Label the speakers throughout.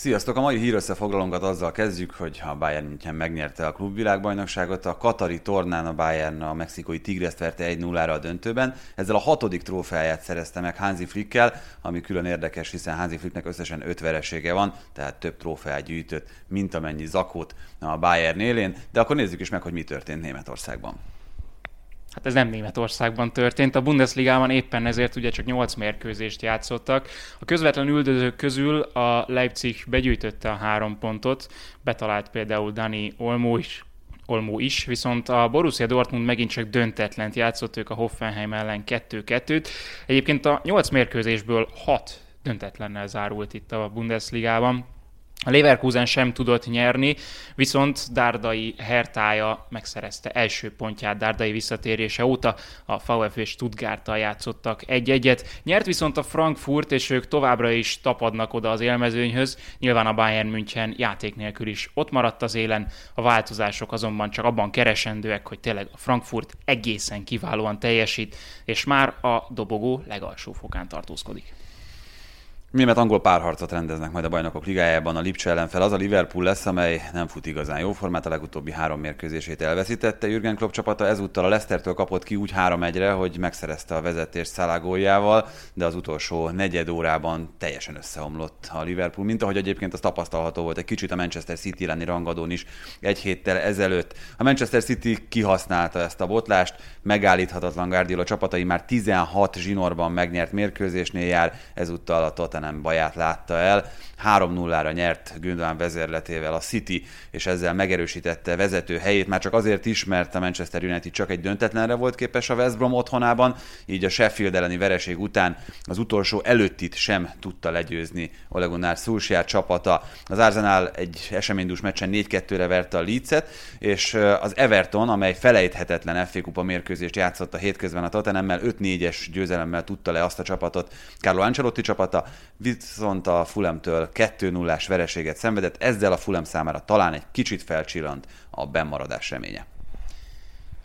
Speaker 1: Sziasztok! A mai hírösszefoglalónkat azzal kezdjük, hogy a Bayern München megnyerte a klubvilágbajnokságot, a Katari tornán a Bayern a mexikói Tigreszt verte 1-0-ra a döntőben. Ezzel a hatodik trófeáját szerezte meg Hansi Flickkel, ami külön érdekes, hiszen Hansi Flicknek összesen öt veresége van, tehát több trófeát gyűjtött, mint amennyi zakót a Bayern élén. De akkor nézzük is meg, hogy mi történt Németországban.
Speaker 2: Hát ez nem Németországban történt. A Bundesligában éppen ezért ugye csak 8 mérkőzést játszottak. A közvetlen üldözők közül a Leipzig begyűjtötte a három pontot, betalált például Dani Olmo is, Olmo is, viszont a Borussia Dortmund megint csak döntetlent játszott, ők a Hoffenheim ellen 2-2-t. Egyébként a 8 mérkőzésből 6 döntetlennel zárult itt a Bundesligában. A Leverkusen sem tudott nyerni, viszont Dárdai Hertája megszerezte első pontját Dárdai visszatérése óta. A VfB Stuttgarttal játszottak egy-egyet. Nyert viszont a Frankfurt, és ők továbbra is tapadnak oda az élmezőnyhöz. Nyilván a Bayern München játék nélkül is ott maradt az élen. A változások azonban csak abban keresendőek, hogy tényleg a Frankfurt egészen kiválóan teljesít, és már a dobogó legalsó fokán tartózkodik.
Speaker 1: Német-angol párharcot rendeznek majd a bajnokok ligájában a Lipcse ellen fel. Az a Liverpool lesz, amely nem fut igazán jó formát, a legutóbbi három mérkőzését elveszítette. Jürgen Klopp csapata ezúttal a Leicestertől kapott ki úgy 3-1-re, hogy megszerezte a vezetést Szalágójával, de az utolsó negyed órában teljesen összeomlott a Liverpool, mint ahogy egyébként az tapasztalható volt egy kicsit a Manchester City lenni rangadón is egy héttel ezelőtt. A Manchester City kihasználta ezt a botlást, megállíthatatlan Guardiola csapatai már 16 zsinórban megnyert mérkőzésnél jár, ezúttal a Tottenham nem baját látta el. 3-0-ra nyert Gündogan vezérletével a City, és ezzel megerősítette vezető helyét, már csak azért is, mert a Manchester United csak egy döntetlenre volt képes a West Brom otthonában, így a Sheffield elleni vereség után az utolsó előttit sem tudta legyőzni Ole Gunnar Solskjaer csapata. Az Arsenal egy eseménydús meccsen 4-2-re verte a Leeds-et, és az Everton, amely felejthetetlen FA Kupa mérkőzést játszott a hétközben a Tottenhammel, 5-4-es győzelemmel tudta le azt a csapatot Carlo Ancelotti csapata, viszont a Fulemtől 2-0-ás vereséget szenvedett, ezzel a Fulem számára talán egy kicsit felcsillant a bennmaradás reménye.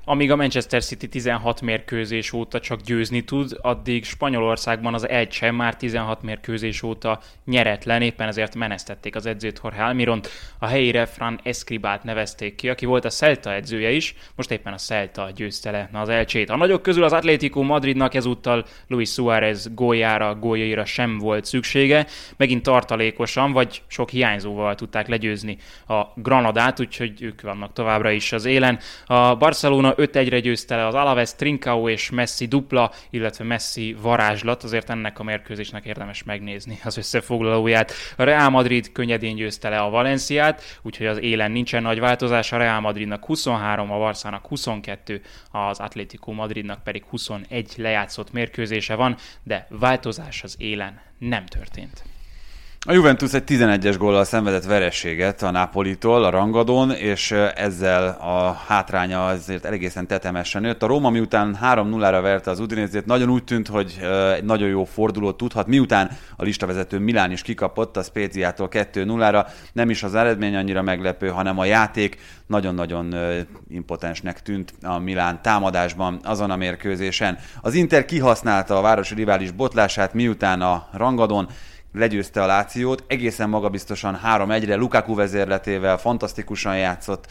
Speaker 2: Amíg a Manchester City 16 mérkőzés óta csak győzni tud, addig Spanyolországban az egy már 16 mérkőzés óta nyeretlen, éppen ezért menesztették az edzőt Jorge Almiront. A helyére Fran Escribát nevezték ki, aki volt a Celta edzője is, most éppen a Celta győzte le az elcsét. A nagyok közül az Atlético Madridnak ezúttal Luis Suárez góljára, góljaira sem volt szüksége, megint tartalékosan, vagy sok hiányzóval tudták legyőzni a Granadát, úgyhogy ők vannak továbbra is az élen. A Barcelona 5-1-re győzte le az Alaves, Trincao és Messi dupla, illetve Messi varázslat, azért ennek a mérkőzésnek érdemes megnézni az összefoglalóját. A Real Madrid könnyedén győzte le a Valenciát, úgyhogy az élen nincsen nagy változás, a Real Madridnak 23, a Barszának 22, az Atlético Madridnak pedig 21 lejátszott mérkőzése van, de változás az élen nem történt.
Speaker 1: A Juventus egy 11-es góllal szenvedett verességet a Napolitól a rangadón, és ezzel a hátránya azért egészen tetemesen nőtt. A Róma miután 3-0-ra verte az Udinézét, nagyon úgy tűnt, hogy egy nagyon jó fordulót tudhat. Miután a listavezető Milán is kikapott a Spéziától 2-0-ra, nem is az eredmény annyira meglepő, hanem a játék nagyon-nagyon impotensnek tűnt a Milán támadásban azon a mérkőzésen. Az Inter kihasználta a városi rivális botlását, miután a rangadon legyőzte a Lációt, egészen magabiztosan 3-1-re, Lukaku vezérletével fantasztikusan játszott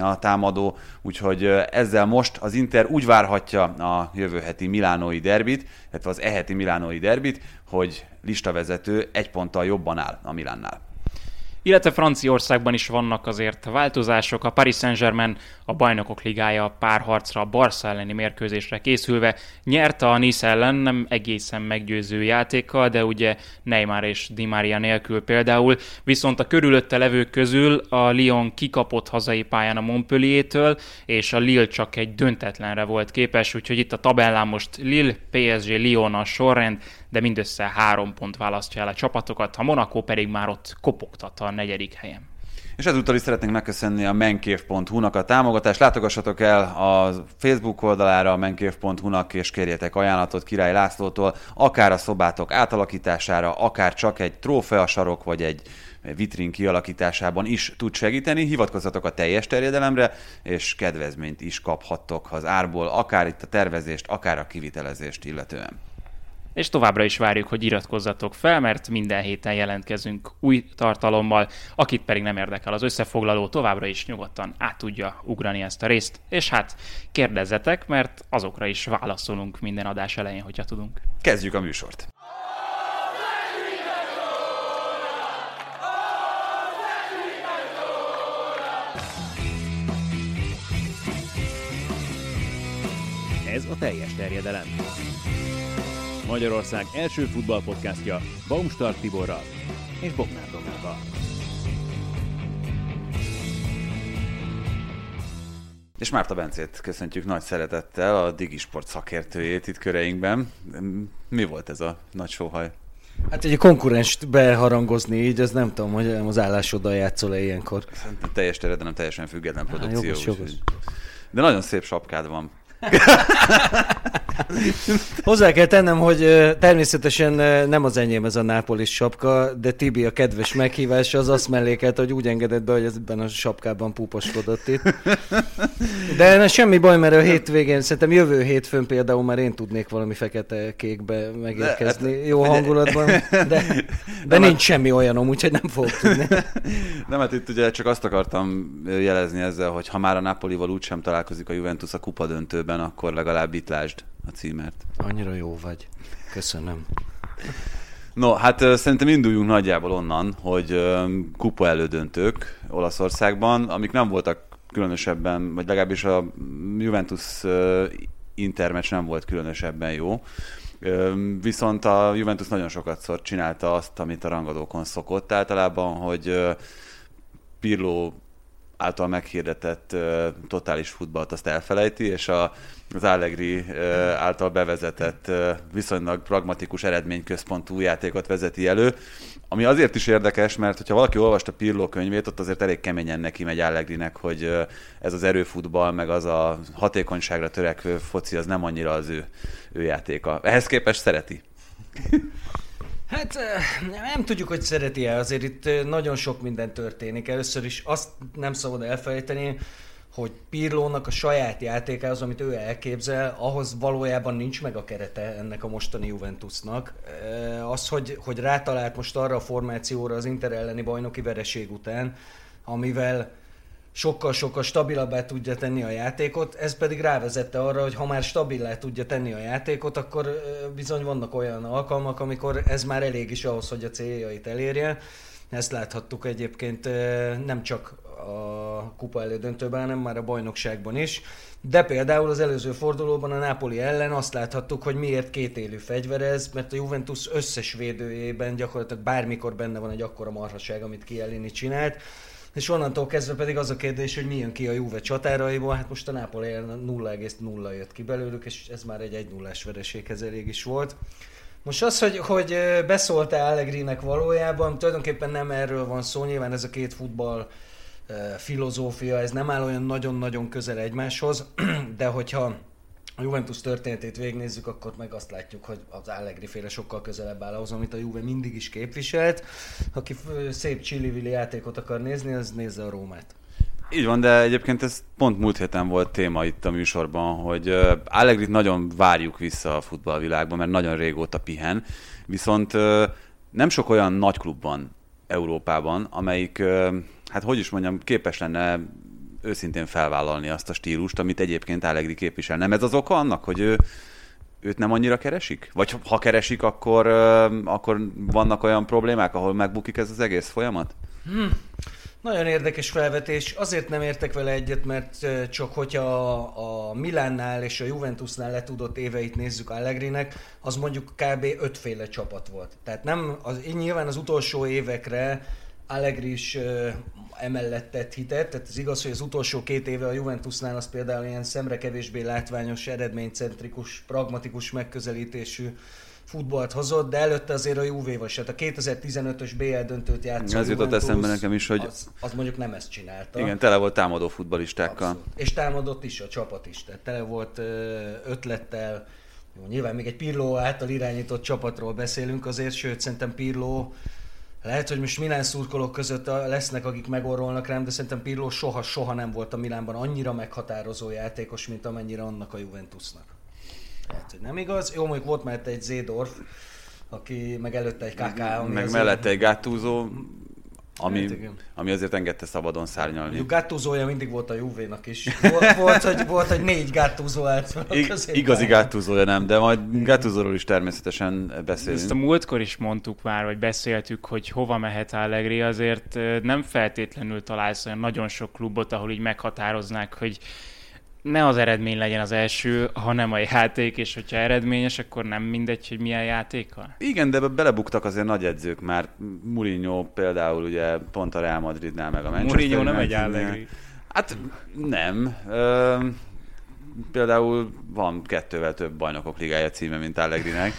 Speaker 1: a támadó, úgyhogy ezzel most az Inter úgy várhatja a jövő heti milánói derbit, illetve az eheti milánói derbit, hogy listavezető egy ponttal jobban áll a Milánnál
Speaker 2: illetve Franciaországban is vannak azért változások. A Paris Saint-Germain a bajnokok ligája párharcra, a Barca elleni mérkőzésre készülve nyerte a Nice ellen, nem egészen meggyőző játékkal, de ugye Neymar és Di Maria nélkül például, viszont a körülötte levők közül a Lyon kikapott hazai pályán a Montpellier-től, és a Lille csak egy döntetlenre volt képes, úgyhogy itt a tabellán most Lille, PSG, Lyon a sorrend, de mindössze három pont választja el a csapatokat, a Monaco pedig már ott kopogtat a negyedik helyen.
Speaker 1: És ezúttal is szeretnénk megköszönni a menkév.hu-nak a támogatást. Látogassatok el a Facebook oldalára a menkév.hu-nak, és kérjetek ajánlatot Király Lászlótól, akár a szobátok átalakítására, akár csak egy trófeasarok, vagy egy vitrin kialakításában is tud segíteni. Hivatkozzatok a teljes terjedelemre, és kedvezményt is kaphattok az árból, akár itt a tervezést, akár a kivitelezést illetően.
Speaker 2: És továbbra is várjuk, hogy iratkozzatok fel, mert minden héten jelentkezünk új tartalommal, akit pedig nem érdekel az összefoglaló, továbbra is nyugodtan át tudja ugrani ezt a részt, és hát kérdezzetek, mert azokra is válaszolunk minden adás elején, hogyha tudunk.
Speaker 1: Kezdjük a műsort!
Speaker 3: Ez a teljes terjedelem. Magyarország első futballpodcastja Baumstark Tiborral és Bognár Domával.
Speaker 1: És Márta Bencét köszöntjük nagy szeretettel, a Digisport szakértőjét itt köreinkben. Mi volt ez a nagy sóhaj?
Speaker 4: Hát egy konkurenst beharangozni így, az nem tudom, hogy az állásoddal játszol-e ilyenkor.
Speaker 1: Szerintem teljes terjedelem, teljesen független produkció. Há, jogos, jogos. De nagyon szép sapkád van.
Speaker 4: Hozzá kell tennem, hogy természetesen nem az enyém ez a nápolis sapka, de Tibi a kedves meghívása az azt mellékelt, hogy úgy engedett be, hogy ebben a sapkában púposkodott itt. De ne, semmi baj, mert a hétvégén, szerintem jövő hétfőn például már én tudnék valami fekete-kékbe megérkezni de, jó hangulatban, de, de, de nincs hát, semmi olyanom, úgyhogy nem fogok tudni.
Speaker 1: Nem, hát itt ugye csak azt akartam jelezni ezzel, hogy ha már a Napolival úgysem találkozik a Juventus a kupa döntőben, akkor legalább itt lásd a címert.
Speaker 4: Annyira jó vagy. Köszönöm.
Speaker 1: No, hát szerintem induljunk nagyjából onnan, hogy kupa elődöntők Olaszországban, amik nem voltak különösebben, vagy legalábbis a Juventus intermeccs nem volt különösebben jó. Viszont a Juventus nagyon sokat szor csinálta azt, amit a rangadókon szokott általában, hogy Pirlo által meghirdetett uh, totális futballt azt elfelejti, és a, az Allegri uh, által bevezetett uh, viszonylag pragmatikus eredményközpontú játékot vezeti elő, ami azért is érdekes, mert hogyha valaki olvasta Pirlo könyvét, ott azért elég keményen neki megy Allegrinek, hogy uh, ez az erőfutball, meg az a hatékonyságra törekvő foci, az nem annyira az ő, ő játéka. Ehhez képest szereti.
Speaker 4: Hát nem tudjuk, hogy szereti-e, azért itt nagyon sok minden történik. Először is azt nem szabad elfelejteni, hogy Pirlónak a saját játékához, amit ő elképzel, ahhoz valójában nincs meg a kerete ennek a mostani Juventusnak. Az, hogy, hogy rátalált most arra a formációra az Inter elleni bajnoki vereség után, amivel sokkal-sokkal stabilabbá tudja tenni a játékot, ez pedig rávezette arra, hogy ha már stabilá tudja tenni a játékot, akkor bizony vannak olyan alkalmak, amikor ez már elég is ahhoz, hogy a céljait elérje. Ezt láthattuk egyébként nem csak a kupa elődöntőben, hanem már a bajnokságban is. De például az előző fordulóban a Napoli ellen azt láthattuk, hogy miért kétélű fegyverez, mert a Juventus összes védőjében gyakorlatilag bármikor benne van egy akkora marhaság, amit Kielini csinált és onnantól kezdve pedig az a kérdés, hogy milyen ki a Juve csatáraiból, hát most a Napoli 0,0 jött ki belőlük, és ez már egy 1 0 vereséghez elég is volt. Most az, hogy, hogy beszólt-e Allegrinek valójában, tulajdonképpen nem erről van szó, nyilván ez a két futball filozófia, ez nem áll olyan nagyon-nagyon közel egymáshoz, de hogyha a Juventus történetét végnézzük, akkor meg azt látjuk, hogy az Allegri féle sokkal közelebb áll ahhoz, amit a Juve mindig is képviselt. Aki szép csillivili játékot akar nézni, az nézze a Rómát.
Speaker 1: Így van, de egyébként ez pont múlt héten volt téma itt a műsorban, hogy Allegrit nagyon várjuk vissza a futballvilágban, mert nagyon régóta pihen, viszont nem sok olyan nagy klub van Európában, amelyik, hát hogy is mondjam, képes lenne őszintén felvállalni azt a stílust, amit egyébként Allegri képvisel. Nem ez az oka annak, hogy ő, őt nem annyira keresik? Vagy ha keresik, akkor, akkor vannak olyan problémák, ahol megbukik ez az egész folyamat? Hmm.
Speaker 4: Nagyon érdekes felvetés. Azért nem értek vele egyet, mert csak hogyha a, Milánnál és a Juventusnál letudott éveit nézzük Allegrinek, az mondjuk kb. ötféle csapat volt. Tehát nem, az, nyilván az utolsó évekre Allegri is emellett tett hitet, tehát ez igaz, hogy az utolsó két éve a Juventusnál az például ilyen szemre kevésbé látványos, eredménycentrikus, pragmatikus megközelítésű futballt hozott, de előtte azért a Juve-val se. A 2015-ös BL döntőt játszott.
Speaker 1: Ez jutott eszembe nekem is, hogy...
Speaker 4: Az, az, mondjuk nem ezt csinálta.
Speaker 1: Igen, tele volt támadó futbalistákkal. Abszolút.
Speaker 4: És támadott is a csapat is, tehát tele volt ötlettel. Jó, nyilván még egy Pirlo által irányított csapatról beszélünk azért, sőt szerintem Pirlo lehet, hogy most Milán szurkolók között lesznek, akik megorolnak rám, de szerintem Pirlo soha-soha nem volt a Milánban annyira meghatározó játékos, mint amennyire annak a Juventusnak. Lehet, hogy nem igaz. Jó, mondjuk volt már egy Zédorf, aki meg előtte egy KK,
Speaker 1: Meg
Speaker 4: azért-
Speaker 1: mellette egy gátúzó, ami,
Speaker 4: Hát igen.
Speaker 1: ami azért engedte szabadon szárnyalni.
Speaker 4: Mondjuk gátúzója mindig volt a Juvénak is. Volt, volt, hogy, volt, hogy négy gátúzó állt a
Speaker 1: I- igazi gátúzója nem, de majd gátúzóról is természetesen beszélünk.
Speaker 2: Ezt a múltkor is mondtuk már, vagy beszéltük, hogy hova mehet Allegri, azért nem feltétlenül találsz olyan nagyon sok klubot, ahol így meghatároznák, hogy ne az eredmény legyen az első, hanem a játék, és hogyha eredményes, akkor nem mindegy, hogy milyen játékkal.
Speaker 1: Igen, de belebuktak azért nagy edzők már. Mourinho például ugye pont a Real Madridnál, meg a Manchester
Speaker 2: Mourinho nem egy. Allegri.
Speaker 1: Hát nem. Ö, például van kettővel több bajnokok ligája címe, mint Allegrinek,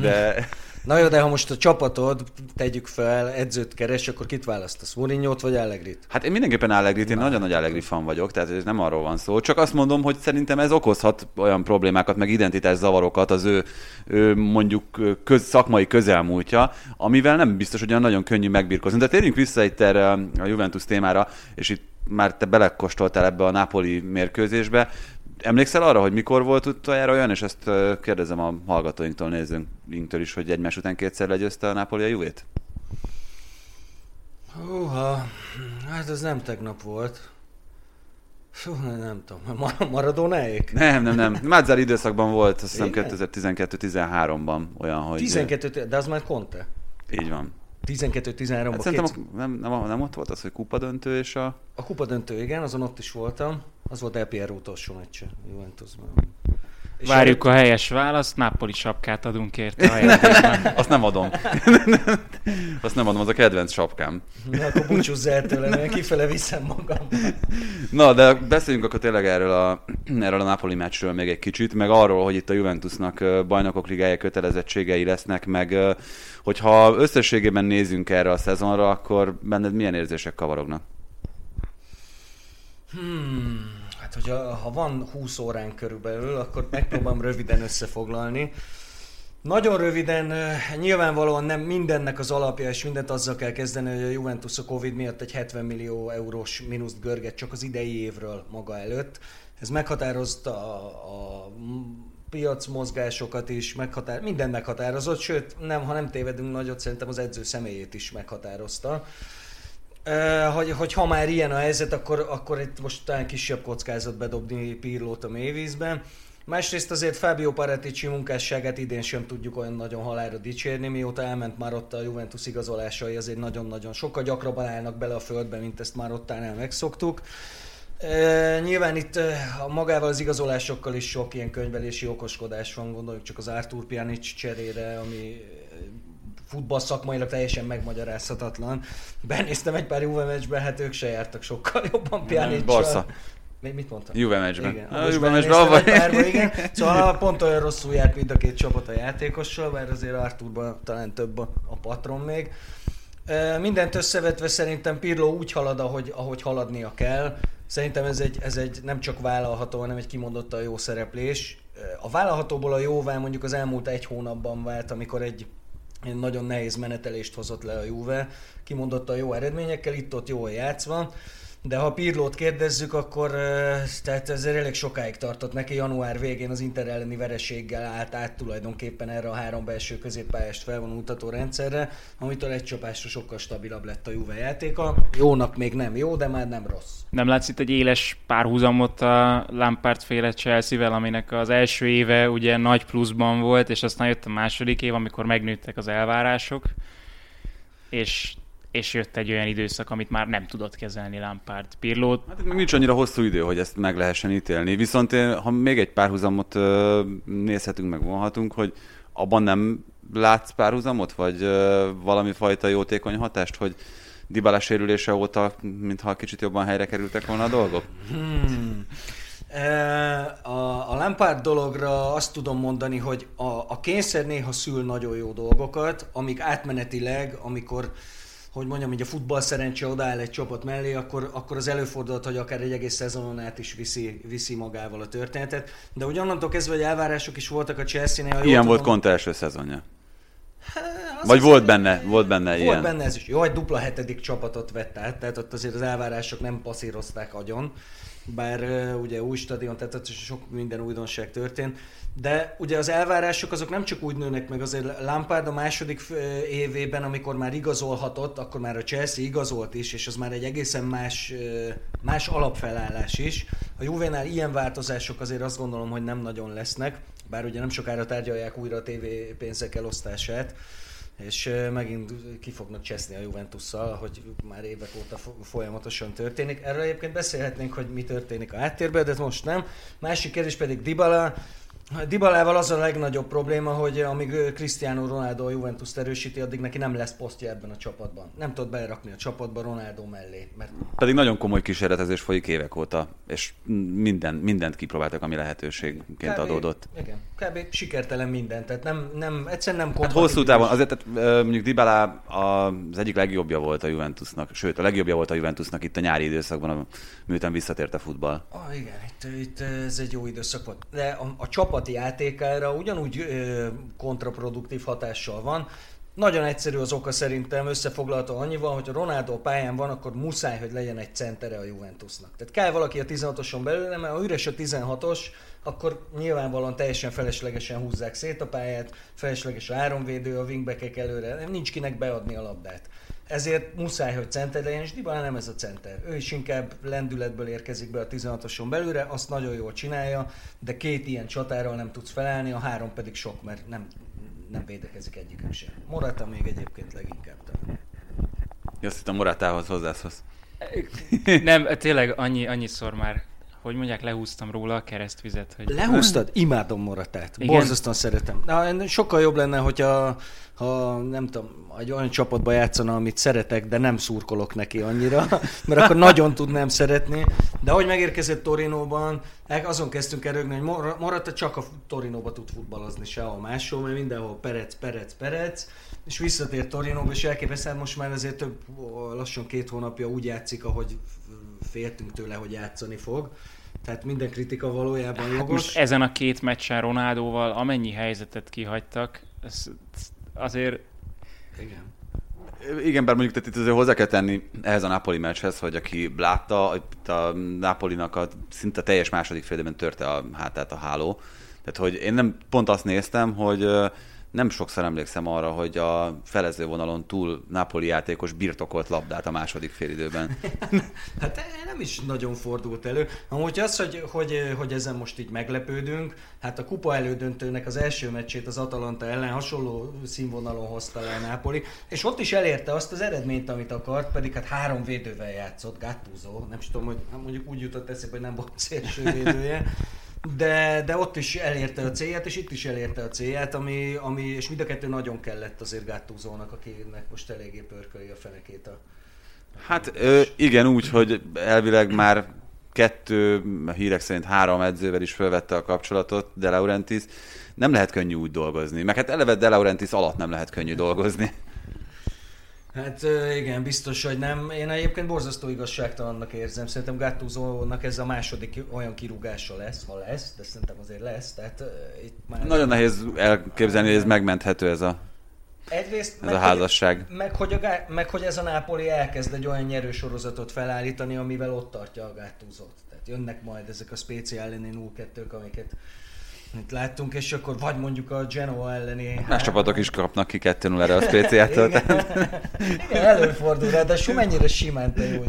Speaker 1: de
Speaker 4: Na jó, de ha most a csapatod, tegyük fel, edzőt keres, akkor kit választasz? Mourinho-t vagy Allegrit?
Speaker 1: hát én mindenképpen Allegrit, én nagyon nagy Allegri fan vagyok, tehát ez nem arról van szó. Csak azt mondom, hogy szerintem ez okozhat olyan problémákat, meg identitás zavarokat az ő, ő mondjuk köz, szakmai közelmúltja, amivel nem biztos, hogy olyan nagyon könnyű megbirkozni. De térjünk vissza itt erre a Juventus témára, és itt már te belekostoltál ebbe a Napoli mérkőzésbe. Emlékszel arra, hogy mikor volt utoljára olyan, és ezt kérdezem a hallgatóinktól, nézőinktől is, hogy egymás után kétszer legyőzte a Napoli a Juvét?
Speaker 4: Húha, hát ez nem tegnap volt. Fú, nem, nem tudom, Mar- Maradonáék?
Speaker 1: Nem, nem, nem. Mazzari időszakban volt, azt hiszem
Speaker 4: Igen?
Speaker 1: 2012-13-ban olyan, hogy...
Speaker 4: 12, de az már Conte.
Speaker 1: Így van.
Speaker 4: 12-13-ban.
Speaker 1: Hát szerintem a, nem, nem, nem, ott volt az, hogy kupa döntő és a...
Speaker 4: A kupa döntő, igen, azon ott is voltam. Az volt Piero utolsó meccse Juventusban. És
Speaker 2: Várjuk a helyes választ, Napoli sapkát adunk érte a játékban.
Speaker 1: Azt nem adom. Azt nem adom, az a kedvenc sapkám.
Speaker 4: Na, akkor búcsúzz el tőlem, én kifele viszem magam.
Speaker 1: Na, de beszéljünk akkor tényleg erről a, erről a Napoli meccsről még egy kicsit, meg arról, hogy itt a Juventusnak bajnokok ligája kötelezettségei lesznek, meg hogyha összességében nézünk erre a szezonra, akkor benned milyen érzések kavarognak?
Speaker 4: Hmm, hát hogyha ha van 20 órán körülbelül, akkor megpróbálom röviden összefoglalni. Nagyon röviden, nyilvánvalóan nem mindennek az alapja, és mindent azzal kell kezdeni, hogy a Juventus a Covid miatt egy 70 millió eurós mínuszt görget csak az idei évről maga előtt. Ez meghatározta a, a piacmozgásokat is, meghatár, minden meghatározott, sőt, nem, ha nem tévedünk nagyot, szerintem az edző személyét is meghatározta. Hogy, hogy ha már ilyen a helyzet, akkor, akkor itt most talán kisebb kockázat bedobni Pirlót a mélyvízbe. Másrészt azért Fábio Paratici munkásságát idén sem tudjuk olyan nagyon halára dicsérni, mióta elment már ott a Juventus igazolásai, azért nagyon-nagyon sokkal gyakrabban állnak bele a földbe, mint ezt már ottánál megszoktuk. E, nyilván itt a magával az igazolásokkal is sok ilyen könyvelési okoskodás van, gondoljuk csak az Artur Pjanic cserére, ami futball szakmailag teljesen megmagyarázhatatlan. Benéztem egy pár Juve meccsbe, hát ők se jártak sokkal jobban Pjanic.
Speaker 1: Barca.
Speaker 4: Mi, mit mondtam?
Speaker 1: Juve meccsben.
Speaker 4: Igen,
Speaker 1: A
Speaker 4: most
Speaker 1: Juve meccsben avval-
Speaker 4: igen. Szóval pont olyan rosszul járt mind a két csapat a játékossal, mert azért Arturban talán több a, a patron még. E, Mindent összevetve szerintem Pirlo úgy halad, ahogy, ahogy haladnia kell. Szerintem ez egy, ez egy nem csak vállalható, hanem egy kimondottan jó szereplés. A vállalhatóból a jóvá mondjuk az elmúlt egy hónapban vált, amikor egy nagyon nehéz menetelést hozott le a Juve, kimondottan jó eredményekkel, itt-ott jól játszva. De ha Pirlót kérdezzük, akkor eh, tehát ez elég sokáig tartott neki. Január végén az Inter elleni vereséggel állt át tulajdonképpen erre a három belső középpályást felvonultató rendszerre, amitől egy csapásra sokkal stabilabb lett a Juve játéka. Jónak még nem jó, de már nem rossz.
Speaker 2: Nem látsz itt egy éles párhuzamot a Lampard féle Chelsea-vel, aminek az első éve ugye nagy pluszban volt, és aztán jött a második év, amikor megnőttek az elvárások, és, és jött egy olyan időszak, amit már nem tudott kezelni Lampard. Pirlót
Speaker 1: Hát még nincs annyira hosszú idő, hogy ezt meg lehessen ítélni. Viszont én, ha még egy párhuzamot ö, nézhetünk, meg vonhatunk, hogy abban nem látsz párhuzamot, vagy ö, valami fajta jótékony hatást, hogy Dybala sérülése óta, mintha kicsit jobban helyre kerültek volna a dolgok?
Speaker 4: Hmm. A, a Lampard dologra azt tudom mondani, hogy a, a kényszer néha szül nagyon jó dolgokat, amik átmenetileg, amikor hogy mondjam, így a futball szerencse odaáll egy csapat mellé, akkor, akkor az előfordulhat, hogy akár egy egész szezonon át is viszi, viszi magával a történetet. De hogy onnantól kezdve, hogy elvárások is voltak a Chelsea-nél,
Speaker 1: Ilyen volt Conte első szezonja.
Speaker 4: Az
Speaker 1: Vagy
Speaker 4: az-
Speaker 1: volt benne, volt benne
Speaker 4: Volt
Speaker 1: ilyen.
Speaker 4: benne ez is. Jó, hogy dupla hetedik csapatot vett át, tehát ott azért az elvárások nem passzírozták agyon, bár ugye új stadion, tehát sok minden újdonság történt, de ugye az elvárások azok nem csak úgy nőnek meg, azért Lampard a második évében, amikor már igazolhatott, akkor már a Chelsea igazolt is, és az már egy egészen más, más alapfelállás is. A Juvenál ilyen változások azért azt gondolom, hogy nem nagyon lesznek, bár ugye nem sokára tárgyalják újra a TV pénzek elosztását, és megint ki fognak cseszni a Juventusszal, hogy már évek óta fo- folyamatosan történik. Erről egyébként beszélhetnénk, hogy mi történik a háttérben, de most nem. Másik kérdés pedig Dybala. Dybalával az a legnagyobb probléma, hogy amíg Cristiano Ronaldo a Juventus erősíti, addig neki nem lesz posztja ebben a csapatban. Nem tud berakni a csapatba Ronaldo mellé, mert
Speaker 1: Pedig nagyon komoly kísérletezés folyik évek óta, és minden, mindent kipróbáltak, ami lehetőségként
Speaker 4: kb.
Speaker 1: adódott.
Speaker 4: Igen, kb. sikertelen minden, tehát nem, nem, egyszerűen nem
Speaker 1: Hát hosszú távon, azért tehát, mondjuk Dybala az egyik legjobbja volt a Juventusnak, sőt a legjobbja volt a Juventusnak itt a nyári időszakban, miután visszatért a futball.
Speaker 4: Ah, igen, itt, itt ez egy jó időszak volt. De a, a csapati játékára ugyanúgy ö, kontraproduktív hatással van. Nagyon egyszerű az oka szerintem, összefoglalta annyival, hogy a Ronaldo pályán van, akkor muszáj, hogy legyen egy centere a Juventusnak. Tehát kell valaki a 16-oson belül, mert ha üres a 16-os, akkor nyilvánvalóan teljesen feleslegesen húzzák szét a pályát, felesleges a áronvédő, a wingbackek előre, nincs kinek beadni a labdát. Ezért muszáj, hogy center legyen, és Dybala nem ez a center. Ő is inkább lendületből érkezik be a 16-oson belőle, azt nagyon jól csinálja, de két ilyen csatárral nem tudsz felállni, a három pedig sok, mert nem, nem védekezik egyikük sem. Morata még egyébként leginkább talán.
Speaker 1: Azt hittem Moratához hozzászólsz.
Speaker 2: Nem, tényleg annyi, annyiszor már, hogy mondják, lehúztam róla a keresztvizet, hogy...
Speaker 4: Lehúztad? Imádom Moratát.
Speaker 2: Igen.
Speaker 4: Borzasztóan szeretem. Na, sokkal jobb lenne, hogyha ha nem tudom, egy olyan csapatba játszana, amit szeretek, de nem szurkolok neki annyira, mert akkor nagyon tudnám szeretni. De ahogy megérkezett Torinóban, el- azon kezdtünk el rögni, hogy Mor- Morata csak a Torinóba tud futballozni, sehol máshol, mert mindenhol perec, perec, perec, és visszatért Torinóba, és elképesztő, hát most már azért több, lassan két hónapja úgy játszik, ahogy féltünk tőle, hogy játszani fog. Tehát minden kritika valójában
Speaker 2: Hát
Speaker 4: jogos.
Speaker 2: most ezen a két meccsen Ronaldóval amennyi helyzetet kihagytak, ez, azért
Speaker 4: Igen.
Speaker 1: Igen, bár mondjuk tehát itt azért hozzá kell tenni ehhez a Napoli meccshez, hogy aki látta, itt a Napolinak a szinte teljes második félidőben törte a hátát a háló. Tehát, hogy én nem pont azt néztem, hogy nem sokszor emlékszem arra, hogy a felező vonalon túl Napoli játékos birtokolt labdát a második félidőben.
Speaker 4: Hát nem is nagyon fordult elő. Amúgy az, hogy, hogy, hogy ezen most így meglepődünk, hát a kupa elődöntőnek az első meccsét az Atalanta ellen hasonló színvonalon hozta le a Napoli, és ott is elérte azt az eredményt, amit akart, pedig hát három védővel játszott, Gattuso, nem is tudom, hogy hát mondjuk úgy jutott eszébe, hogy nem volt szélső védője, de, de ott is elérte a célját, és itt is elérte a célját, ami, ami és mind a kettő nagyon kellett azért Gattuso-nak, akinek most eléggé pörköli a fenekét a
Speaker 1: Hát ö, igen, úgy, hogy elvileg már kettő, hírek szerint három edzővel is felvette a kapcsolatot, De Laurentiis. Nem lehet könnyű úgy dolgozni, meg hát eleve De Laurentiis alatt nem lehet könnyű dolgozni.
Speaker 4: Hát igen, biztos, hogy nem. Én egyébként borzasztó igazságtalannak érzem. Szerintem Gattuso-nak ez a második olyan kirúgása lesz, ha lesz, de szerintem azért lesz. Tehát itt már...
Speaker 1: Nagyon nehéz elképzelni, hogy ez megmenthető ez a,
Speaker 4: Egyrészt,
Speaker 1: ez a házasság.
Speaker 4: Hogy, meg, hogy a, meg hogy ez a Nápoli elkezd egy olyan nyerősorozatot felállítani, amivel ott tartja a Gattuso-t. Tehát jönnek majd ezek a speciál elleni 0-2-k, amiket itt láttunk, és akkor vagy mondjuk a Genoa elleni...
Speaker 1: Más csapatok is kapnak ki 2 erre a spéciától.
Speaker 4: Igen, igen, előfordul, ráadásul mennyire simán te jó.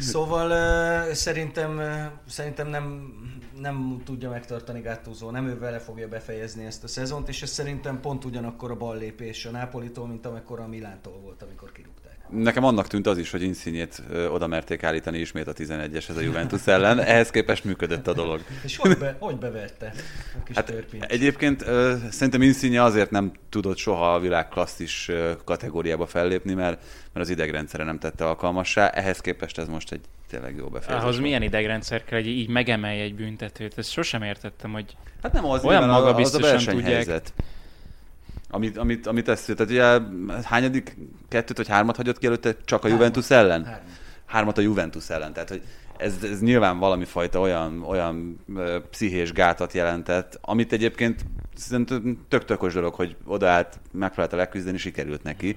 Speaker 4: Szóval uh, szerintem, uh, szerintem nem, nem tudja megtartani Gattuso, nem ő vele fogja befejezni ezt a szezont, és ez szerintem pont ugyanakkor a ballépés a Nápolitól, mint amikor a Milántól volt, amikor kirúgták.
Speaker 1: Nekem annak tűnt az is, hogy Insigne-t ö, oda merték állítani ismét a 11-eshez a Juventus ellen. Ehhez képest működött a dolog.
Speaker 4: És hogy, be, hogy beverte a kis
Speaker 1: Hát egyébként szerintem Insigne azért nem tudott soha a világ klasszis kategóriába fellépni, mert, mert az idegrendszere nem tette alkalmassá. Ehhez képest ez most egy tényleg jó befejezés.
Speaker 2: ahhoz milyen idegrendszer kell, hogy így megemelj egy büntetőt. Ezt sosem értettem, hogy
Speaker 1: Hát nem az,
Speaker 2: Olyan
Speaker 1: nyilván az a
Speaker 2: magabiztosan
Speaker 1: versenyhelyzet. Amit, amit, amit ezt, tehát ugye hányadik kettőt vagy hármat hagyott ki előtte csak a
Speaker 4: Hármat.
Speaker 1: Juventus ellen? Hármat a Juventus ellen, tehát hogy ez, ez nyilván valami fajta olyan, olyan pszichés gátat jelentett, amit egyébként szerintem tök tökös dolog, hogy odaállt, megpróbálta leküzdeni, sikerült neki.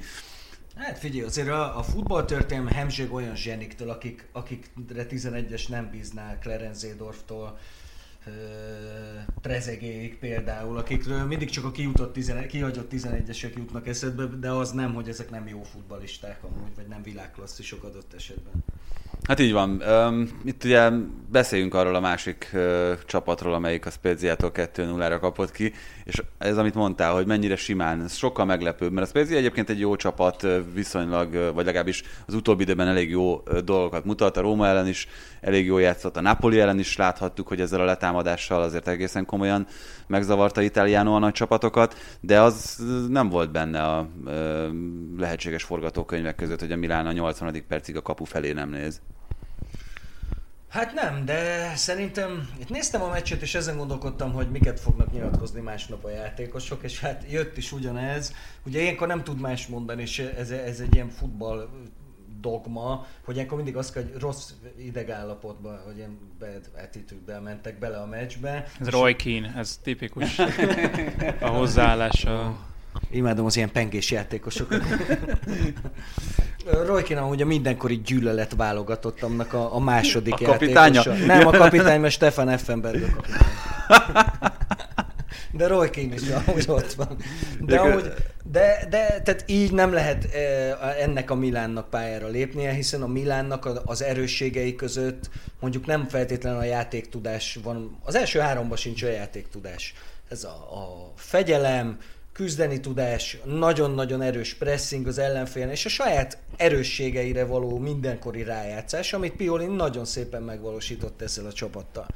Speaker 4: Hát figyelj, azért a, a futballtörténelem hemzség olyan zseniktől, akik, akikre 11-es nem bíznál, Clarence Zedorftól, Trezegéig például, akikről mindig csak a kijutott 11, kihagyott 11-esek jutnak eszedbe, de az nem, hogy ezek nem jó futbalisták amúgy, vagy nem világklasszisok adott esetben.
Speaker 1: Hát így van. Itt ugye beszéljünk arról a másik csapatról, amelyik a Speziától 2-0-ra kapott ki, és ez, amit mondtál, hogy mennyire simán, ez sokkal meglepőbb, mert a Spezia egyébként egy jó csapat, viszonylag, vagy legalábbis az utóbbi időben elég jó dolgokat mutat, a Róma ellen is elég jó játszott, a Napoli ellen is láthattuk, hogy ezzel a letámadással azért egészen komolyan megzavarta Italiano a nagy csapatokat, de az nem volt benne a lehetséges forgatókönyvek között, hogy a Milán a 80. percig a kapu felé nem néz.
Speaker 4: Hát nem, de szerintem itt néztem a meccset, és ezen gondolkodtam, hogy miket fognak nyilatkozni másnap a játékosok, és hát jött is ugyanez. Ugye ilyenkor nem tud más mondani, és ez, ez egy ilyen futball dogma, hogy ilyenkor mindig az kell, hogy rossz idegállapotban, hogy ilyen bad attitude mentek bele a meccsbe.
Speaker 2: Ez Roy Keane, ez tipikus a hozzáállása.
Speaker 4: Imádom az ilyen pengés játékosokat. Rojkin amúgy a mindenkori gyűlölet válogatottamnak a, a második a
Speaker 1: kapitánya?
Speaker 4: játékosa. Nem a kapitány, mert Stefan Effenberg a kapitány. De Roy King is amúgy ott van. De, amúgy, de, de tehát így nem lehet ennek a Milánnak pályára lépnie, hiszen a Milánnak az erősségei között mondjuk nem feltétlenül a játéktudás van. Az első háromban sincs a játéktudás. Ez a, a fegyelem, küzdeni tudás, nagyon-nagyon erős pressing az ellenfélen, és a saját erősségeire való mindenkori rájátszás, amit Pioli nagyon szépen megvalósított ezzel a csapattal.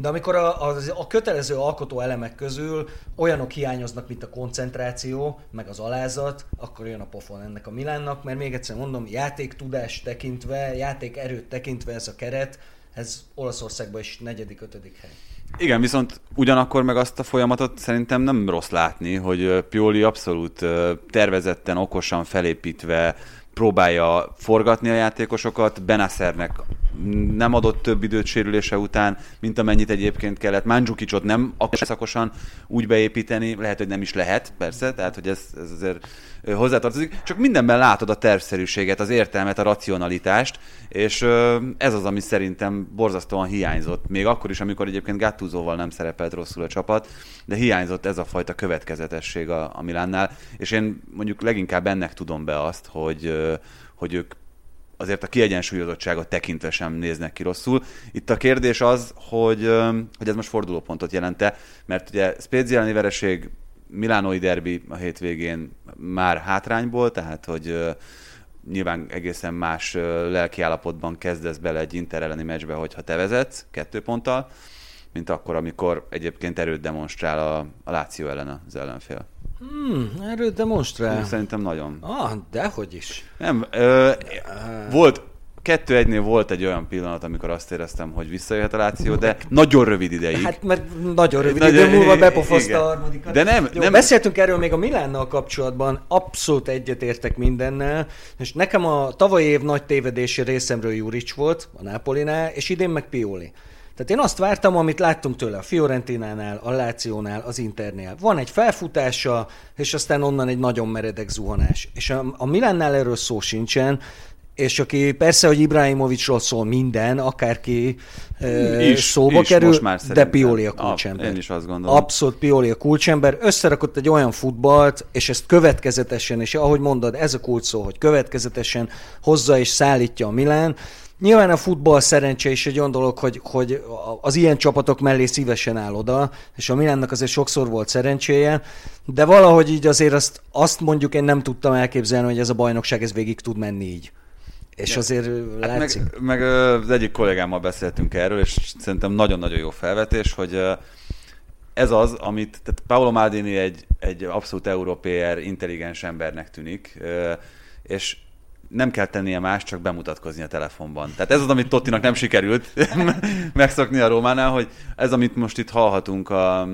Speaker 4: De amikor a, a, a kötelező alkotó elemek közül olyanok hiányoznak, mint a koncentráció, meg az alázat, akkor jön a pofon ennek a Milánnak, mert még egyszer mondom, játék tudás tekintve, játék erőt tekintve ez a keret, ez Olaszországban is negyedik, ötödik hely.
Speaker 1: Igen, viszont ugyanakkor meg azt a folyamatot szerintem nem rossz látni, hogy Pioli abszolút tervezetten, okosan felépítve próbálja forgatni a játékosokat. Benaszernek nem adott több időt sérülése után, mint amennyit egyébként kellett. Mandzukicsot nem szakosan úgy beépíteni, lehet, hogy nem is lehet, persze, tehát hogy ez, ez azért hozzátartozik. Csak mindenben látod a tervszerűséget, az értelmet, a racionalitást, és ez az, ami szerintem borzasztóan hiányzott. Még akkor is, amikor egyébként Gattuzóval nem szerepelt rosszul a csapat, de hiányzott ez a fajta következetesség a, a Milánnál, és én mondjuk leginkább ennek tudom be azt, hogy, hogy ők azért a kiegyensúlyozottságot tekintve sem néznek ki rosszul. Itt a kérdés az, hogy, hogy ez most fordulópontot jelente, mert ugye Spezia vereség, Milánói derbi a hétvégén már hátrányból, tehát hogy nyilván egészen más lelkiállapotban kezdesz bele egy Inter elleni meccsbe, hogyha te vezetsz kettő ponttal, mint akkor, amikor egyébként erőt demonstrál a, a Láció ellen az ellenfél.
Speaker 4: Hmm, erőt demonstrál.
Speaker 1: Szerintem nagyon.
Speaker 4: Ah, dehogy is.
Speaker 1: Nem, ö, volt, kettő egynél volt egy olyan pillanat, amikor azt éreztem, hogy visszajöhet a Láció, de nagyon rövid ideig.
Speaker 4: Hát mert nagyon rövid idő múlva bepofozta a harmadikat.
Speaker 1: De nem,
Speaker 4: Jó,
Speaker 1: nem.
Speaker 4: Beszéltünk erről még a Milánnal kapcsolatban, abszolút egyetértek mindennel, és nekem a tavalyi év nagy tévedési részemről Juric volt a Nápolinál, és idén meg Pioli. Tehát én azt vártam, amit láttunk tőle a Fiorentinánál, a Lációnál, az Internél. Van egy felfutása, és aztán onnan egy nagyon meredek zuhanás. És a, a Milánnál erről szó sincsen, és aki persze, hogy Ibrahimovicsról szól minden, akárki is, szóba is kerül, de Pioli a kulcsember.
Speaker 1: én is azt gondolom.
Speaker 4: Abszolút Pioli a kulcsember. Összerakott egy olyan futballt, és ezt következetesen, és ahogy mondod, ez a kulcs szó, hogy következetesen hozza és szállítja a Milán, Nyilván a futball szerencse is egy olyan dolog, hogy, hogy az ilyen csapatok mellé szívesen áll oda, és a Milánnak azért sokszor volt szerencséje, de valahogy így azért azt, azt mondjuk én nem tudtam elképzelni, hogy ez a bajnokság ez végig tud menni így. És azért hát látszik.
Speaker 1: Meg, meg az egyik kollégámmal beszéltünk erről, és szerintem nagyon-nagyon jó felvetés, hogy ez az, amit, tehát Paolo Maldini egy, egy abszolút európér, intelligens embernek tűnik, és nem kell tennie más, csak bemutatkozni a telefonban. Tehát ez az, amit Tottinak nem sikerült megszokni a Rómánál, hogy ez, amit most itt hallhatunk a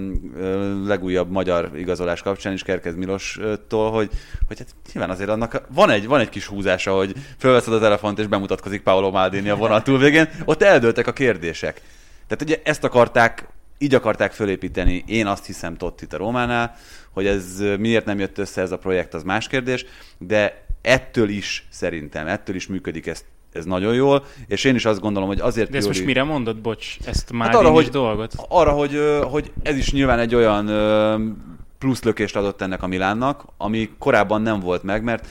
Speaker 1: legújabb magyar igazolás kapcsán is Kerkez Milostól, hogy, hogy hát nyilván azért annak van egy, van egy kis húzása, hogy fölveszed a telefont és bemutatkozik Paolo Maldini a vonat túlvégén, ott eldőltek a kérdések. Tehát ugye ezt akarták, így akarták fölépíteni, én azt hiszem Tottit a Rómánál, hogy ez miért nem jött össze ez a projekt, az más kérdés, de ettől is szerintem, ettől is működik ez, ez nagyon jól, és én is azt gondolom, hogy azért...
Speaker 2: De ezt most mire mondod, bocs, ezt már
Speaker 1: hát arra, hogy,
Speaker 2: dolgot?
Speaker 1: Arra, hogy, hogy ez is nyilván egy olyan plusz lökést adott ennek a Milánnak, ami korábban nem volt meg, mert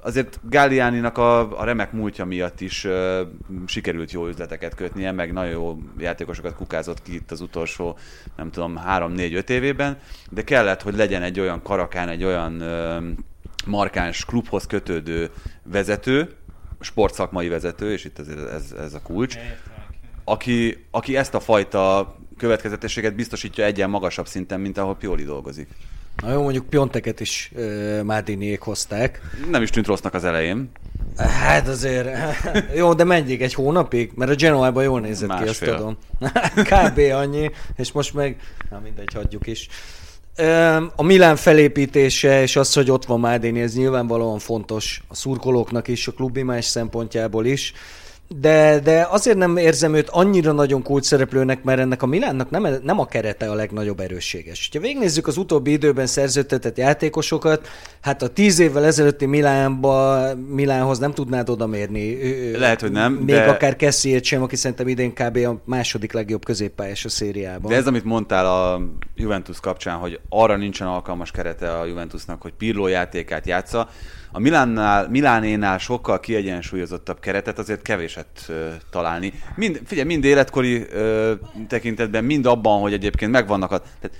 Speaker 1: azért Gallianinak a, a remek múltja miatt is uh, sikerült jó üzleteket kötnie, meg nagyon jó játékosokat kukázott ki itt az utolsó, nem tudom, 3-4-5 évében, de kellett, hogy legyen egy olyan karakán, egy olyan uh, markáns klubhoz kötődő vezető, sportszakmai vezető, és itt ez, ez, ez a kulcs, aki, aki ezt a fajta következetességet biztosítja egyen magasabb szinten, mint ahol Pioli dolgozik.
Speaker 4: Na jó, mondjuk Pionteket is uh, Mádiniék hozták.
Speaker 1: Nem is tűnt rossznak az elején.
Speaker 4: Hát azért, jó, de menjék egy hónapig, mert a Genoában jól nézett Másfél. ki, azt tudom. Kb. annyi, és most meg, na mindegy, hagyjuk is. A Milán felépítése és az, hogy ott van Mádini, ez nyilvánvalóan fontos a szurkolóknak is, a klubimás szempontjából is de, de azért nem érzem őt annyira nagyon kult szereplőnek, mert ennek a Milánnak nem, nem a kerete a legnagyobb erősséges. Ha végignézzük az utóbbi időben szerződtetett játékosokat, hát a tíz évvel ezelőtti Milánba, Milánhoz nem tudnád odamérni.
Speaker 1: Lehet, hogy nem.
Speaker 4: Még de... akár Kessiét sem, aki szerintem idén kb. a második legjobb középpályás a szériában.
Speaker 1: De ez, amit mondtál a Juventus kapcsán, hogy arra nincsen alkalmas kerete a Juventusnak, hogy Pirlo játékát játsza, a Milánnál, Milánénál sokkal kiegyensúlyozottabb keretet azért kevéset ö, találni. Mind, figyelj, mind életkori ö, tekintetben, mind abban, hogy egyébként megvannak a... Tehát,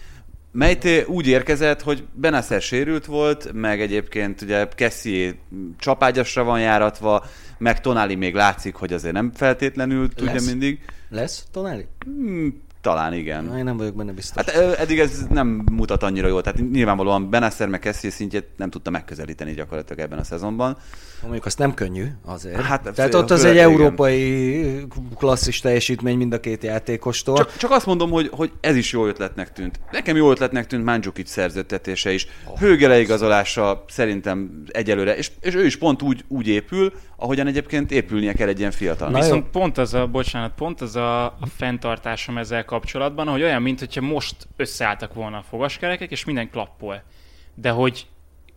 Speaker 1: Melyté úgy érkezett, hogy Benasser sérült volt, meg egyébként ugye Kessi csapágyasra van járatva, meg Tonali még látszik, hogy azért nem feltétlenül tudja Lesz. mindig.
Speaker 4: Lesz Tonali?
Speaker 1: Hmm, talán igen.
Speaker 4: Na, én nem vagyok benne biztos.
Speaker 1: Hát eddig ez nem mutat annyira jól, tehát nyilvánvalóan Benasser meg Kessi szintjét nem tudta megközelíteni gyakorlatilag ebben a szezonban.
Speaker 4: Mondjuk azt nem könnyű azért. Hát, Tehát ott az egy igen. európai klasszis teljesítmény mind a két játékostól.
Speaker 1: Csak, csak azt mondom, hogy, hogy ez is jó ötletnek tűnt. Nekem jó ötletnek tűnt Mandzukic szerződtetése is. Oh. Hőgele igazolása szerintem egyelőre, és, és ő is pont úgy, úgy épül, ahogyan egyébként épülnie kell egy ilyen fiatal.
Speaker 2: Viszont jó. pont az a, bocsánat, pont az a, a fenntartásom ezzel kapcsolatban, hogy olyan, mintha most összeálltak volna a fogaskerekek, és minden klappol. De hogy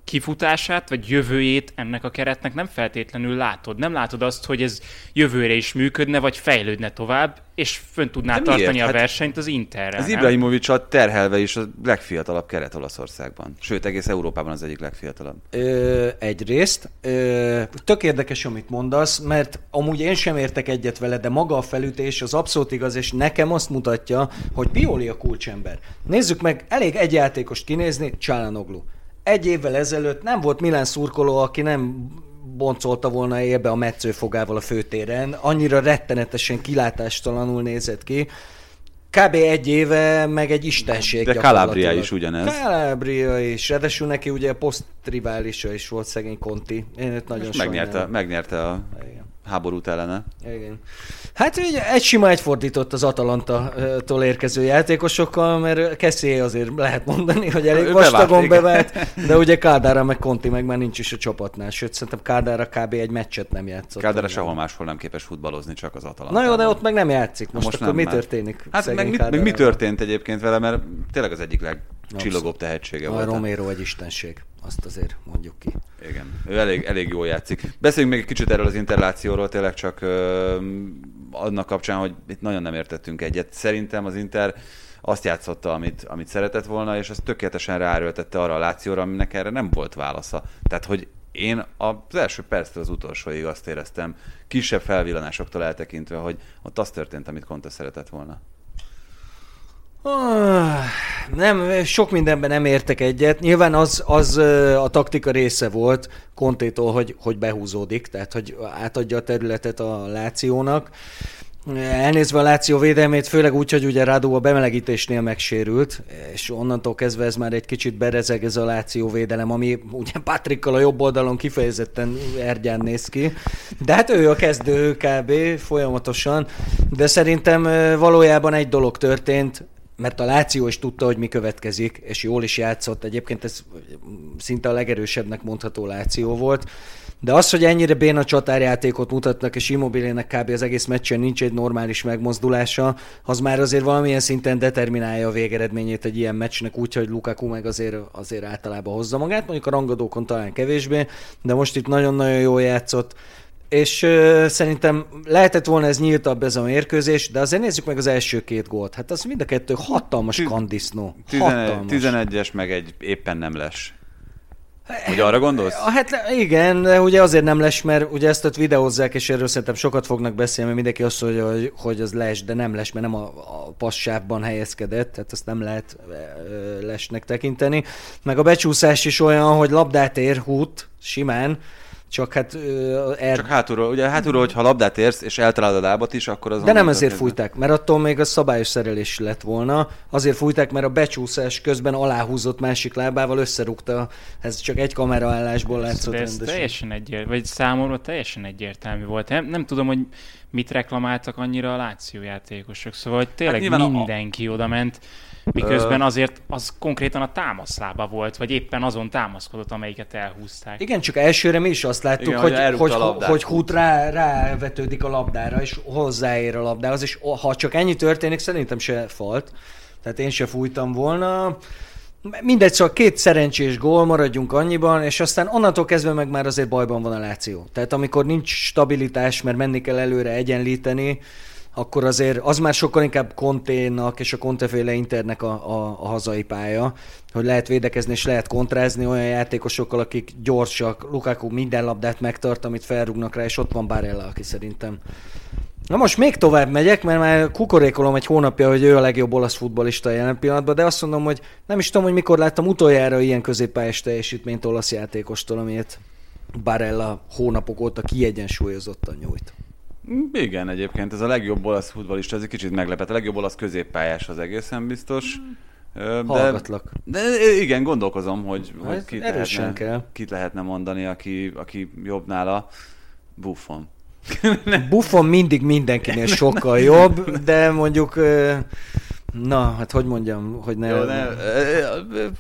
Speaker 2: kifutását, vagy jövőjét ennek a keretnek nem feltétlenül látod. Nem látod azt, hogy ez jövőre is működne, vagy fejlődne tovább, és fönn tudná De tartani miért? a hát versenyt az Interre.
Speaker 1: Az Ibrahimovic terhelve is a legfiatalabb keret Olaszországban. Sőt, egész Európában az egyik legfiatalabb.
Speaker 4: Ö, egyrészt. Ö, tök érdekes, amit mondasz, mert amúgy én sem értek egyet vele, de maga a felütés az abszolút igaz, és nekem azt mutatja, hogy Pioli a kulcsember. Nézzük meg, elég egy játékost kinézni, Csálanoglu egy évvel ezelőtt nem volt Milán szurkoló, aki nem boncolta volna élbe a metszőfogával a főtéren. Annyira rettenetesen kilátástalanul nézett ki. Kb. egy éve, meg egy istenség
Speaker 1: De Calabria is ugyanez.
Speaker 4: Calabria is. Ráadásul neki ugye posztriválisa is volt szegény Conti. Én őt nagyon
Speaker 1: megnyerte, megnyerte a Igen háborút ellene.
Speaker 4: Igen. Hát ugye egy sima egyfordított az Atalanta-tól érkező játékosokkal, mert Kessié azért lehet mondani, hogy elég vastagon bevált, de ugye Kádára meg Conti meg már nincs is a csapatnál, sőt szerintem Kádára kb. egy meccset nem játszott.
Speaker 1: Kádára sehol máshol nem képes futballozni, csak az Atalanta.
Speaker 4: Na jó, de ott meg nem játszik. Most, most akkor nem, mi történik?
Speaker 1: Hát meg, mit, meg mi történt egyébként vele, mert tényleg az egyik legcsillogóbb tehetsége a volt.
Speaker 4: A Romero egy istenség, azt azért mondjuk ki.
Speaker 1: Igen, ő elég, elég jól játszik. Beszéljünk még egy kicsit erről az interlációról, tényleg csak ö, annak kapcsán, hogy itt nagyon nem értettünk egyet. Szerintem az Inter azt játszotta, amit, amit szeretett volna, és azt tökéletesen ráerőltette arra a lációra, aminek erre nem volt válasza. Tehát, hogy én az első perctől az utolsóig azt éreztem, kisebb felvillanásoktól eltekintve, hogy ott az történt, amit Conte szeretett volna.
Speaker 4: Nem, sok mindenben nem értek egyet. Nyilván az, az a taktika része volt Kontétól, hogy, hogy behúzódik, tehát hogy átadja a területet a Lációnak. Elnézve a Láció védelmét, főleg úgy, hogy ugye Rádó a bemelegítésnél megsérült, és onnantól kezdve ez már egy kicsit berezeg ez a Láció védelem, ami ugye Patrikkal a jobb oldalon kifejezetten ergyán néz ki. De hát ő a kezdő kb. folyamatosan, de szerintem valójában egy dolog történt, mert a Láció is tudta, hogy mi következik, és jól is játszott. Egyébként ez szinte a legerősebbnek mondható Láció volt. De az, hogy ennyire béna csatárjátékot mutatnak, és Immobilének kb. az egész meccsen nincs egy normális megmozdulása, az már azért valamilyen szinten determinálja a végeredményét egy ilyen meccsnek, úgyhogy Lukaku meg azért, azért általában hozza magát, mondjuk a rangadókon talán kevésbé, de most itt nagyon-nagyon jól játszott és uh, szerintem lehetett volna ez nyíltabb ez a mérkőzés, de azért nézzük meg az első két gólt. Hát az mind a kettő hatalmas kandisznó.
Speaker 1: 11-es meg egy éppen nem lesz. Ugye arra gondolsz?
Speaker 4: Hát igen, de ugye azért nem lesz, mert ugye ezt ott videózzák, és erről szerintem sokat fognak beszélni, mert mindenki azt mondja, hogy, hogy az les, de nem les, mert nem a, a passávban helyezkedett, tehát azt nem lehet lesnek tekinteni. Meg a becsúszás is olyan, hogy labdát ér hút, simán, csak hát... Uh,
Speaker 1: er... Csak hátulról, ugye hátulról, hogyha labdát érsz, és eltalálod a lábat is, akkor az...
Speaker 4: De nem ezért fújták, mert attól még a szabályos szerelés lett volna. Azért fújták, mert a becsúszás közben aláhúzott másik lábával, összerúgta. Ez csak egy kameraállásból látszott
Speaker 2: ez rendesen. teljesen egyértelmű, vagy számomra teljesen egyértelmű volt. Nem, nem tudom, hogy mit reklamáltak annyira a Láció játékosok. Szóval hogy tényleg hát mindenki a... oda ment. Miközben azért az konkrétan a támaszlába volt, vagy éppen azon támaszkodott, amelyiket elhúzták.
Speaker 4: Igen, csak elsőre mi is azt láttuk, Igen, hogy, hogy, hogy, hogy hút rá, rávetődik a labdára, és hozzáér a labdához, és ha csak ennyi történik, szerintem se falt. Tehát én se fújtam volna. Mindegy, szóval két szerencsés gól, maradjunk annyiban, és aztán onnantól kezdve meg már azért bajban van a Láció. Tehát amikor nincs stabilitás, mert menni kell előre egyenlíteni, akkor azért az már sokkal inkább Conténak és a Conteféle Internek a, a, a hazai pálya, hogy lehet védekezni és lehet kontrázni olyan játékosokkal, akik gyorsak. Lukaku minden labdát megtart, amit felrúgnak rá, és ott van Barella, aki szerintem Na most még tovább megyek, mert már kukorékolom egy hónapja, hogy ő a legjobb olasz futbolista jelen pillanatban, de azt mondom, hogy nem is tudom, hogy mikor láttam utoljára ilyen középpályás teljesítményt olasz játékostól, amiért Barella hónapok óta kiegyensúlyozottan nyújt.
Speaker 1: Igen, egyébként ez a legjobb olasz futbolista, ez egy kicsit meglepett. A legjobb olasz középpályás az egészen biztos.
Speaker 4: De, Hallgatlak.
Speaker 1: De igen, gondolkozom, hogy, hát, hogy kit, lehetne, kell. kit lehetne mondani, aki, aki jobb nála. Buffon.
Speaker 4: Buffon mindig mindenkinél sokkal jobb, de mondjuk Na, hát hogy mondjam, hogy ne... Jó, ne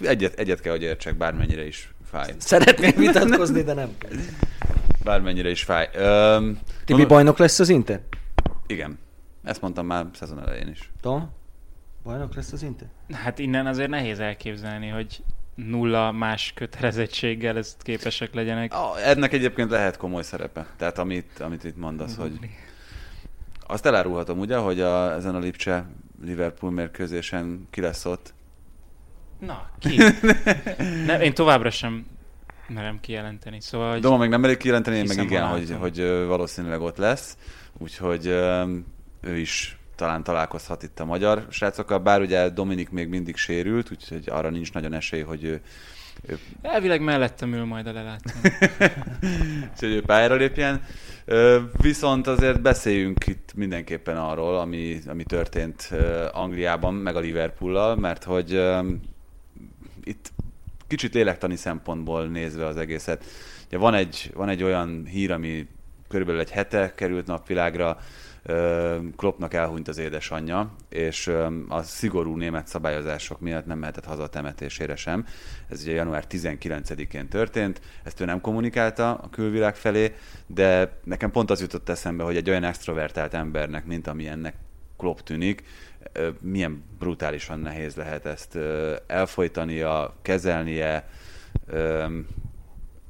Speaker 1: egyet, egyet kell, hogy értsek, bármennyire is fáj.
Speaker 4: Szeretnék vitatkozni, de nem
Speaker 1: Bármennyire is fáj.
Speaker 4: Um, Tibi bajnok lesz az Inter?
Speaker 1: Igen. Ezt mondtam már szezon elején is.
Speaker 4: Tom? Bajnok lesz az Inter?
Speaker 2: Hát innen azért nehéz elképzelni, hogy nulla más kötelezettséggel ezt képesek legyenek.
Speaker 1: Ah, ennek egyébként lehet komoly szerepe. Tehát amit, amit itt mondasz, hogy azt elárulhatom ugye, hogy a, ezen a Lipcse Liverpool mérkőzésen ki lesz ott?
Speaker 2: Na, ki? nem, én továbbra sem merem kijelenteni. Szóval, hogy
Speaker 1: Doma meg nem merik kijelenteni, én meg igen, hogy, hogy valószínűleg ott lesz. Úgyhogy ő is talán találkozhat itt a magyar srácokkal, bár ugye Dominik még mindig sérült, úgyhogy arra nincs nagyon esély, hogy ő,
Speaker 2: ő... Elvileg mellettem ül majd a lelátom.
Speaker 1: úgyhogy ő pályára lépjen. Viszont azért beszéljünk itt mindenképpen arról, ami, ami történt Angliában, meg a Liverpoollal, mert hogy itt kicsit lélektani szempontból nézve az egészet. Ugye van egy, van egy olyan hír, ami körülbelül egy hete került napvilágra, Kloppnak elhunyt az édesanyja, és a szigorú német szabályozások miatt nem mehetett haza a temetésére sem. Ez ugye január 19-én történt, ezt ő nem kommunikálta a külvilág felé, de nekem pont az jutott eszembe, hogy egy olyan extrovertált embernek, mint amilyennek Klopp tűnik, milyen brutálisan nehéz lehet ezt elfolytania, kezelnie,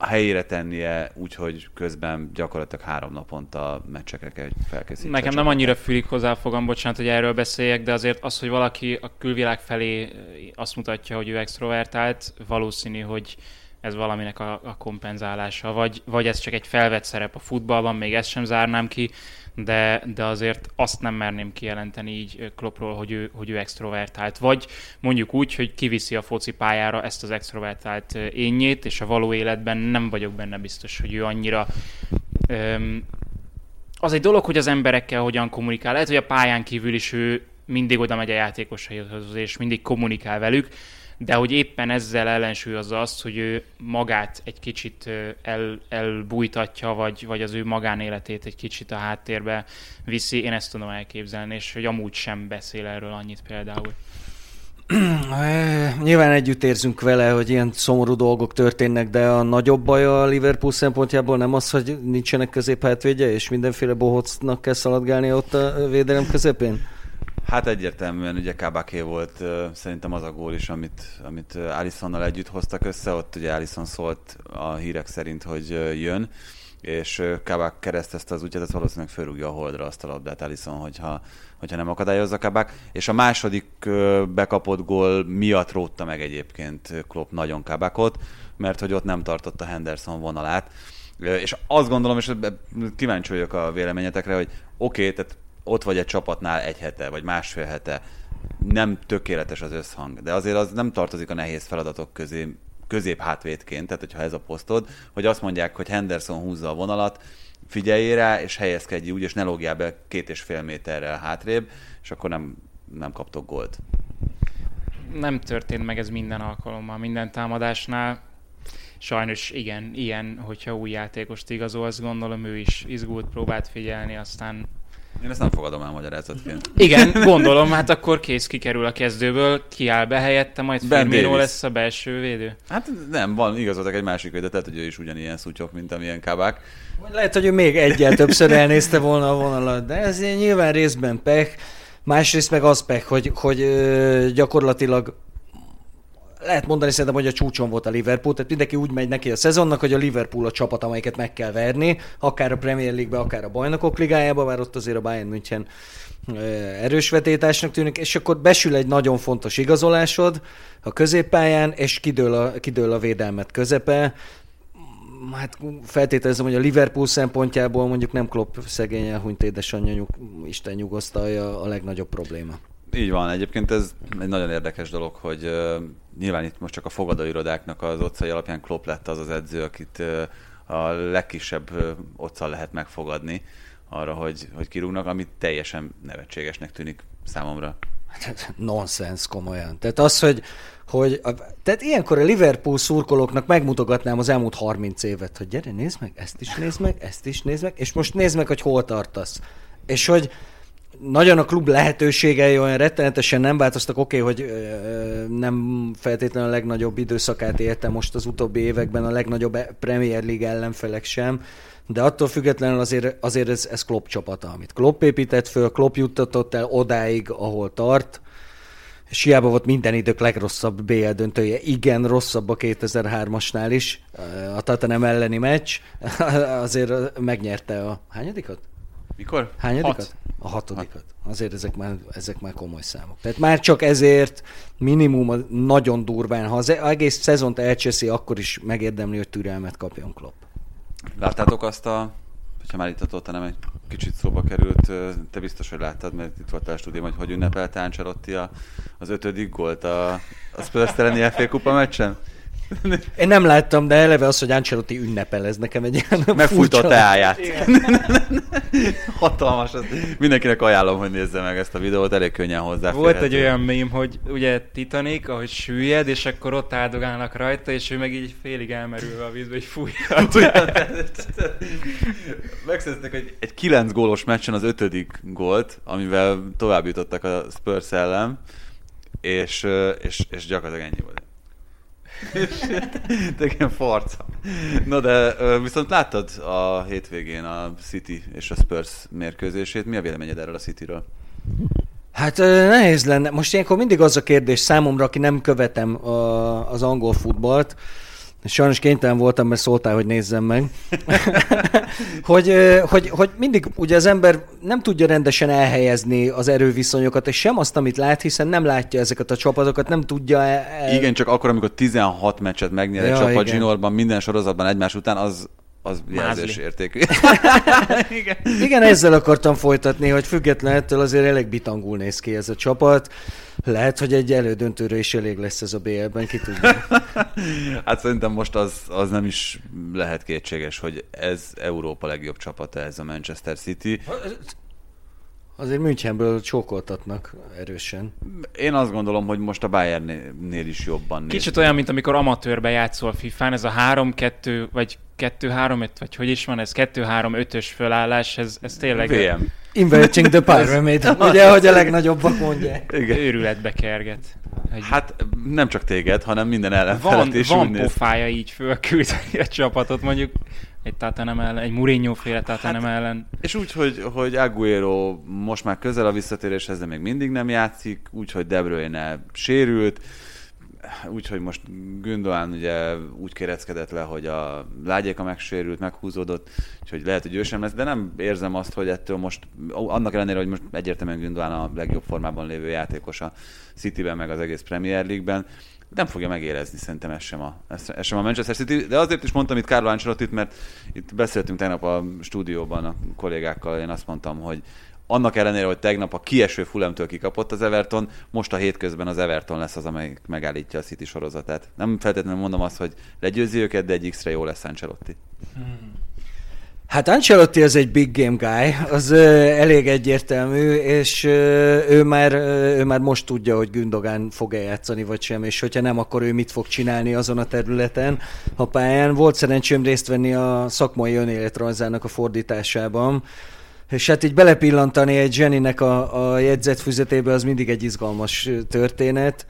Speaker 1: helyére tennie, úgyhogy közben gyakorlatilag három naponta meccsekre kell felkészíteni.
Speaker 2: Nekem nem annyira fülik hozzá fogam, bocsánat, hogy erről beszéljek, de azért az, hogy valaki a külvilág felé azt mutatja, hogy ő extrovertált, valószínű, hogy ez valaminek a, a kompenzálása, vagy, vagy ez csak egy felvett szerep a futballban, még ezt sem zárnám ki, de, de azért azt nem merném kijelenteni így Kloppról, hogy ő, hogy ő extrovertált. Vagy mondjuk úgy, hogy kiviszi a foci pályára ezt az extrovertált énjét, és a való életben nem vagyok benne biztos, hogy ő annyira öm, az egy dolog, hogy az emberekkel hogyan kommunikál. Lehet, hogy a pályán kívül is ő mindig oda megy a játékosaihoz, és mindig kommunikál velük, de hogy éppen ezzel ellensúlyozza azt, hogy ő magát egy kicsit el, elbújtatja, vagy, vagy az ő magánéletét egy kicsit a háttérbe viszi, én ezt tudom elképzelni, és hogy amúgy sem beszél erről annyit például.
Speaker 4: Nyilván együtt érzünk vele, hogy ilyen szomorú dolgok történnek, de a nagyobb baj a Liverpool szempontjából nem az, hogy nincsenek középhátvédje, és mindenféle bohocnak kell szaladgálni ott a védelem közepén?
Speaker 1: Hát egyértelműen ugye Kabaké volt szerintem az a gól is, amit, amit Alissonnal együtt hoztak össze, ott ugye Alisson szólt a hírek szerint, hogy jön, és Kabak keresztezte az útját, ez valószínűleg fölrúgja a holdra azt a labdát Alisson, hogyha, hogyha nem akadályozza Kabak. És a második bekapott gól miatt rótta meg egyébként Klopp nagyon Kabakot, mert hogy ott nem tartotta Henderson vonalát. És azt gondolom, és kíváncsi vagyok a véleményetekre, hogy oké, okay, tehát ott vagy egy csapatnál egy hete, vagy másfél hete, nem tökéletes az összhang, de azért az nem tartozik a nehéz feladatok közé, közép hátvédként, tehát hogyha ez a posztod, hogy azt mondják, hogy Henderson húzza a vonalat, figyeljél rá, és helyezkedj úgy, és ne lógjál be két és fél méterrel hátrébb, és akkor nem, nem kaptok gólt.
Speaker 2: Nem történt meg ez minden alkalommal, minden támadásnál. Sajnos igen, ilyen, hogyha új játékost igazolsz, gondolom ő is izgult, próbált figyelni, aztán
Speaker 1: én ezt nem fogadom el magyarázatként.
Speaker 2: Igen, gondolom, hát akkor kész kikerül a kezdőből, kiáll be helyette, majd Firmino lesz a belső védő.
Speaker 1: Hát nem, van igazoltak egy másik védő, tehát hogy ő is ugyanilyen szutyok, mint amilyen kabák.
Speaker 4: Lehet, hogy ő még egyel többször elnézte volna a vonalat, de ez nyilván részben pech, másrészt meg az pech, hogy, hogy gyakorlatilag lehet mondani szerintem, hogy a csúcson volt a Liverpool, tehát mindenki úgy megy neki a szezonnak, hogy a Liverpool a csapat, amelyiket meg kell verni, akár a Premier League-be, akár a Bajnokok Ligájába, bár ott azért a Bayern München erős vetétásnak tűnik, és akkor besül egy nagyon fontos igazolásod a középpályán, és kidől a, kidől a védelmet közepe. Hát feltételezem, hogy a Liverpool szempontjából mondjuk nem Klopp szegény elhunyt édesanyja, Isten nyugosztalja a legnagyobb probléma.
Speaker 1: Így van, egyébként ez egy nagyon érdekes dolog, hogy uh, nyilván itt most csak a fogadóirodáknak az otcai alapján Klopp lett az az edző, akit uh, a legkisebb uh, otccal lehet megfogadni arra, hogy, hogy kirúgnak, ami teljesen nevetségesnek tűnik számomra.
Speaker 4: Nonsens komolyan. Tehát az, hogy, hogy a, tehát ilyenkor a Liverpool szurkolóknak megmutogatnám az elmúlt 30 évet, hogy gyere, nézd meg, ezt is nézd meg, ezt is nézd meg, és most nézd meg, hogy hol tartasz. És hogy nagyon a klub lehetőségei olyan rettenetesen nem változtak. Oké, okay, hogy nem feltétlenül a legnagyobb időszakát élte most az utóbbi években a legnagyobb Premier League ellenfelek sem, de attól függetlenül azért, azért ez, ez Klopp csapata, amit Klopp épített föl, Klopp juttatott el odáig, ahol tart, és hiába volt minden idők legrosszabb BL döntője. Igen, rosszabb a 2003-asnál is. A Tottenham elleni meccs. Azért megnyerte a... Hányadikat?
Speaker 1: Mikor?
Speaker 4: Hányadikat? Hat. A hatodikat. Azért ezek már, ezek már komoly számok. Tehát már csak ezért minimum nagyon durván, ha az egész szezont elcseszi, akkor is megérdemli, hogy türelmet kapjon Klopp.
Speaker 1: Láttátok azt a ha már itt a Tottenham egy kicsit szóba került, te biztos, hogy láttad, mert itt voltál a stúdium, hogy hogy ünnepelte Ancelotti az ötödik gólt a, a Spurs elleni FA kupa meccsen?
Speaker 4: Én nem láttam, de eleve az, hogy Ancelotti ünnepel, ez nekem egy ilyen
Speaker 1: Megfújta a teáját. Hatalmas. Az. Mindenkinek ajánlom, hogy nézze meg ezt a videót, elég könnyen hozzá.
Speaker 2: Volt egy olyan mém, hogy ugye Titanic, ahogy süllyed, és akkor ott áldogálnak rajta, és ő meg így félig elmerülve a vízbe, hogy fújja.
Speaker 1: Megszereztek egy, egy kilenc gólos meccsen az ötödik gólt, amivel tovább jutottak a Spurs ellen, és, és, és gyakorlatilag ennyi volt. Igen, farca. Na de viszont láttad a hétvégén a City és a Spurs mérkőzését. Mi a véleményed erről a Cityről?
Speaker 4: Hát nehéz lenne. Most ilyenkor mindig az a kérdés számomra, aki nem követem az angol futballt, Sajnos kénytelen voltam, mert szóltál, hogy nézzem meg. hogy, hogy, hogy mindig ugye az ember nem tudja rendesen elhelyezni az erőviszonyokat, és sem azt, amit lát, hiszen nem látja ezeket a csapatokat, nem tudja el...
Speaker 1: Igen, csak akkor, amikor 16 meccset megnyer egy ja, csapat zsinórban, minden sorozatban egymás után, az az
Speaker 2: Mázli.
Speaker 1: jelzésértékű.
Speaker 4: Igen. Igen, ezzel akartam folytatni, hogy független ettől azért elég bitangul néz ki ez a csapat. Lehet, hogy egy elődöntőre is elég lesz ez a BL-ben, ki tudja.
Speaker 1: hát szerintem most az, az nem is lehet kétséges, hogy ez Európa legjobb csapata, ez a Manchester City.
Speaker 4: Azért Münchenből csókoltatnak erősen.
Speaker 1: Én azt gondolom, hogy most a Bayernnél is jobban néz.
Speaker 2: Kicsit olyan, mint amikor amatőrbe játszol FIFA-n, ez a 3-2, vagy 2-3-5, vagy hogy is van ez, 2-3-5-ös fölállás, ez, ez tényleg
Speaker 1: VM.
Speaker 4: Inverting the pyramid, ugye, hogy a legnagyobbak mondják.
Speaker 1: Igen.
Speaker 2: őrületbe kerget. Egy
Speaker 1: Hát nem csak téged, hanem minden ellenfelet
Speaker 2: van,
Speaker 1: is
Speaker 2: van
Speaker 1: úgy néz.
Speaker 2: pofája így fölküldeni a csapatot, mondjuk egy Tatanem ellen, egy Mourinho féle Tatanem
Speaker 1: Hát-
Speaker 2: ellen.
Speaker 1: És úgy, hogy, hogy Aguero most már közel a visszatéréshez, de még mindig nem játszik, úgyhogy De Bruyne sérült, úgyhogy most Gündoğan ugye úgy kéreckedett le, hogy a lágyéka megsérült, meghúzódott, úgyhogy lehet, hogy ő sem lesz, de nem érzem azt, hogy ettől most, annak ellenére, hogy most egyértelműen Gündoğan a legjobb formában lévő játékos a Cityben, meg az egész Premier League-ben, nem fogja megérezni szerintem ez sem, a, ez, sem a Manchester City, de azért is mondtam itt Carlo Ancelotti, mert itt beszéltünk tegnap a stúdióban a kollégákkal, én azt mondtam, hogy annak ellenére, hogy tegnap a kieső Fulemtől kikapott az Everton, most a hétközben az Everton lesz az, amelyik megállítja a City sorozatát. Nem feltétlenül mondom azt, hogy legyőzi őket, de egy X-re jó lesz Ancelotti.
Speaker 4: Hát Ancelotti az egy big game guy, az ö, elég egyértelmű, és ö, ő már, ö, ő már most tudja, hogy Gündogan fog-e játszani, vagy sem, és hogyha nem, akkor ő mit fog csinálni azon a területen, ha pályán. Volt szerencsém részt venni a szakmai önéletrajzának a fordításában, és hát így belepillantani egy Jennynek a, a jegyzetfüzetébe, az mindig egy izgalmas történet.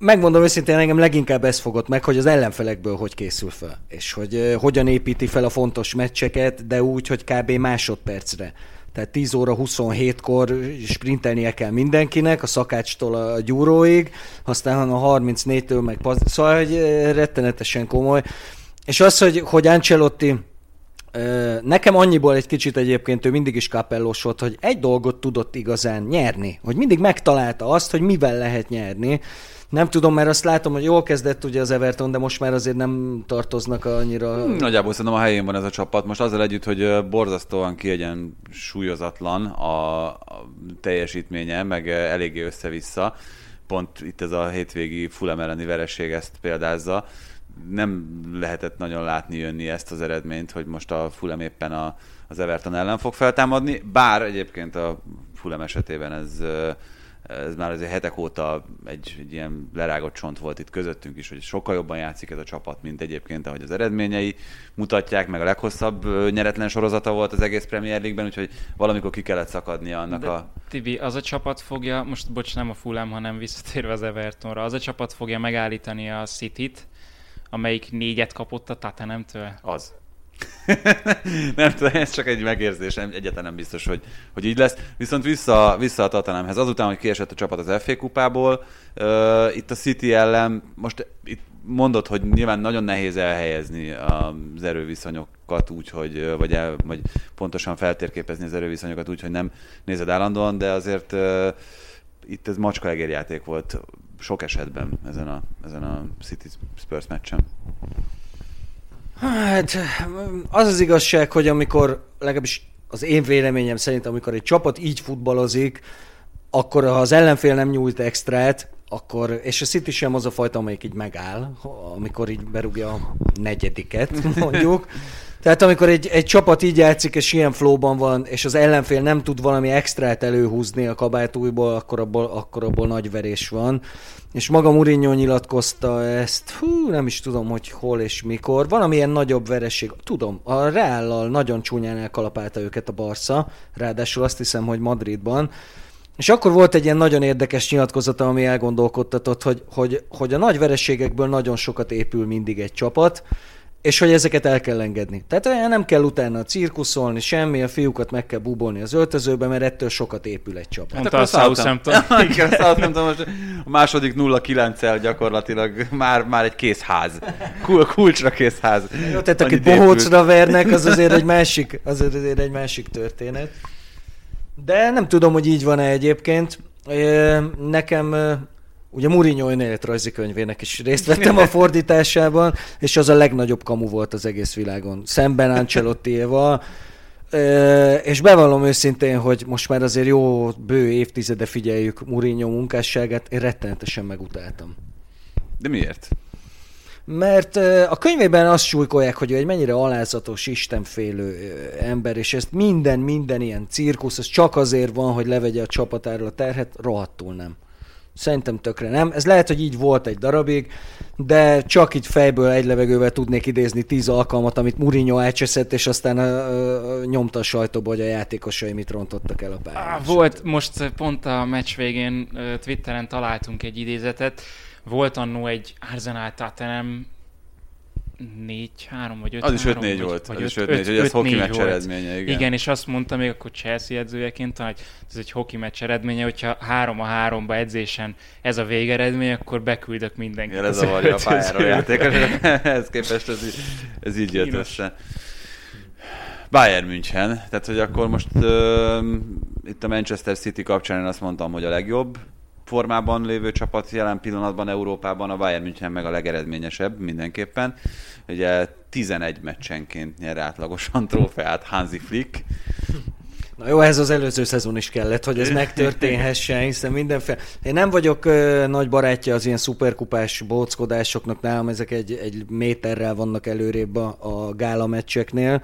Speaker 4: Megmondom őszintén, engem leginkább ez fogott meg, hogy az ellenfelekből hogy készül fel, és hogy uh, hogyan építi fel a fontos meccseket, de úgy, hogy kb. másodpercre. Tehát 10 óra 27-kor sprintelnie kell mindenkinek, a szakácstól a gyúróig, aztán a 34-től meg... Szóval, hogy rettenetesen komoly. És az, hogy, hogy Ancelotti Nekem annyiból egy kicsit egyébként ő mindig is kapellós volt, hogy egy dolgot tudott igazán nyerni, hogy mindig megtalálta azt, hogy mivel lehet nyerni. Nem tudom, mert azt látom, hogy jól kezdett ugye az Everton, de most már azért nem tartoznak annyira...
Speaker 1: Nagyjából szerintem a helyén van ez a csapat. Most azzal együtt, hogy borzasztóan kiegyensúlyozatlan a, a teljesítménye, meg eléggé össze-vissza. Pont itt ez a hétvégi Fulham elleni vereség ezt példázza. Nem lehetett nagyon látni jönni ezt az eredményt, hogy most a Fulham éppen a, az Everton ellen fog feltámadni, bár egyébként a Fulham esetében ez ez már azért hetek óta egy, egy ilyen lerágott csont volt itt közöttünk is, hogy sokkal jobban játszik ez a csapat, mint egyébként, ahogy az eredményei mutatják, meg a leghosszabb nyeretlen sorozata volt az egész Premier League-ben, úgyhogy valamikor ki kellett szakadnia annak
Speaker 2: De,
Speaker 1: a...
Speaker 2: Tibi, az a csapat fogja, most bocs, nem a Fulham, hanem visszatérve az Evertonra, az a csapat fogja megállítani a City-t, amelyik négyet kapott a Tatanemtől.
Speaker 1: Az. nem tudom, ez csak egy megérzés, nem, egyáltalán nem biztos, hogy, hogy így lesz. Viszont vissza, vissza a Tottenhamhez. Azután, hogy kiesett a csapat az FA kupából, uh, itt a City ellen, most itt mondod, hogy nyilván nagyon nehéz elhelyezni az erőviszonyokat úgy, hogy, vagy, el, vagy pontosan feltérképezni az erőviszonyokat úgy, hogy nem nézed állandóan, de azért uh, itt ez macska egérjáték volt sok esetben ezen a, ezen a City Spurs meccsen.
Speaker 4: Hát az az igazság, hogy amikor, legalábbis az én véleményem szerint, amikor egy csapat így futballozik, akkor ha az ellenfél nem nyújt extrát, akkor, és a City sem az a fajta, amelyik így megáll, amikor így berúgja a negyediket, mondjuk. Tehát amikor egy, egy csapat így játszik, és ilyen flowban van, és az ellenfél nem tud valami extrát előhúzni a kabátújból, akkor abból, akkor abból nagy verés van. És maga Mourinho nyilatkozta ezt, hú, nem is tudom, hogy hol és mikor. Valamilyen nagyobb vereség, tudom, a Reállal nagyon csúnyán elkalapálta őket a Barca, ráadásul azt hiszem, hogy Madridban. És akkor volt egy ilyen nagyon érdekes nyilatkozata, ami elgondolkodtatott, hogy, hogy, hogy a nagy vereségekből nagyon sokat épül mindig egy csapat, és hogy ezeket el kell engedni. Tehát nem kell utána cirkuszolni, semmi, a fiúkat meg kell búbolni az öltözőbe, mert ettől sokat épül egy csapat.
Speaker 2: Mondta a Southampton.
Speaker 1: Igen, a Southampton most a második 0-9-el gyakorlatilag már, már egy kész ház. Kul- kulcsra kész ház.
Speaker 4: Jó, tehát akit bohócra vernek, az azért egy másik, az azért egy másik történet. De nem tudom, hogy így van-e egyébként. Nekem Ugye Mourinho önéletrajzi könyvének is részt vettem a fordításában, és az a legnagyobb kamu volt az egész világon. Szemben Ancelotti-éval. És bevallom őszintén, hogy most már azért jó bő évtizede figyeljük Mourinho munkásságát, én rettenetesen megutáltam.
Speaker 1: De miért?
Speaker 4: Mert a könyvében azt súlykolják, hogy ő egy mennyire alázatos, istenfélő ember, és ezt minden, minden ilyen cirkusz, ez csak azért van, hogy levegye a csapatáról a terhet, rohadtul nem. Szerintem tökre nem. Ez lehet, hogy így volt egy darabig, de csak így fejből egy levegővel tudnék idézni tíz alkalmat, amit Mourinho elcseszett, és aztán uh, nyomta a sajtóba, hogy a játékosai mit rontottak el a pályán.
Speaker 2: Volt, most pont a meccs végén Twitteren találtunk egy idézetet, volt annó egy Arsenal Tottenham 4-3 vagy 5
Speaker 1: Az is 5-4 volt, vagy az 5, is 5-4, hogy ez hoki meccs eredménye, igen.
Speaker 2: Igen, és azt mondta még akkor Chelsea edzőjeként, hogy ez egy hoki meccs eredménye, hogyha 3 a 3 edzésen ez a végeredmény, akkor beküldök mindenkit.
Speaker 1: Ja, ez a a pályára a játékos. ez képest ez, ez így jött össze. Bayern München, tehát hogy akkor most uh, itt a Manchester City kapcsán én azt mondtam, hogy a legjobb, formában lévő csapat jelen pillanatban Európában, a Bayern München meg a legeredményesebb mindenképpen. Ugye 11 meccsenként nyer átlagosan trófeát Hansi Flick.
Speaker 4: Na jó, ez az előző szezon is kellett, hogy ez megtörténhessen, hiszen mindenféle... Én nem vagyok ö, nagy barátja az ilyen szuperkupás bóckodásoknak, nálam ezek egy, egy méterrel vannak előrébb a, a gála meccseknél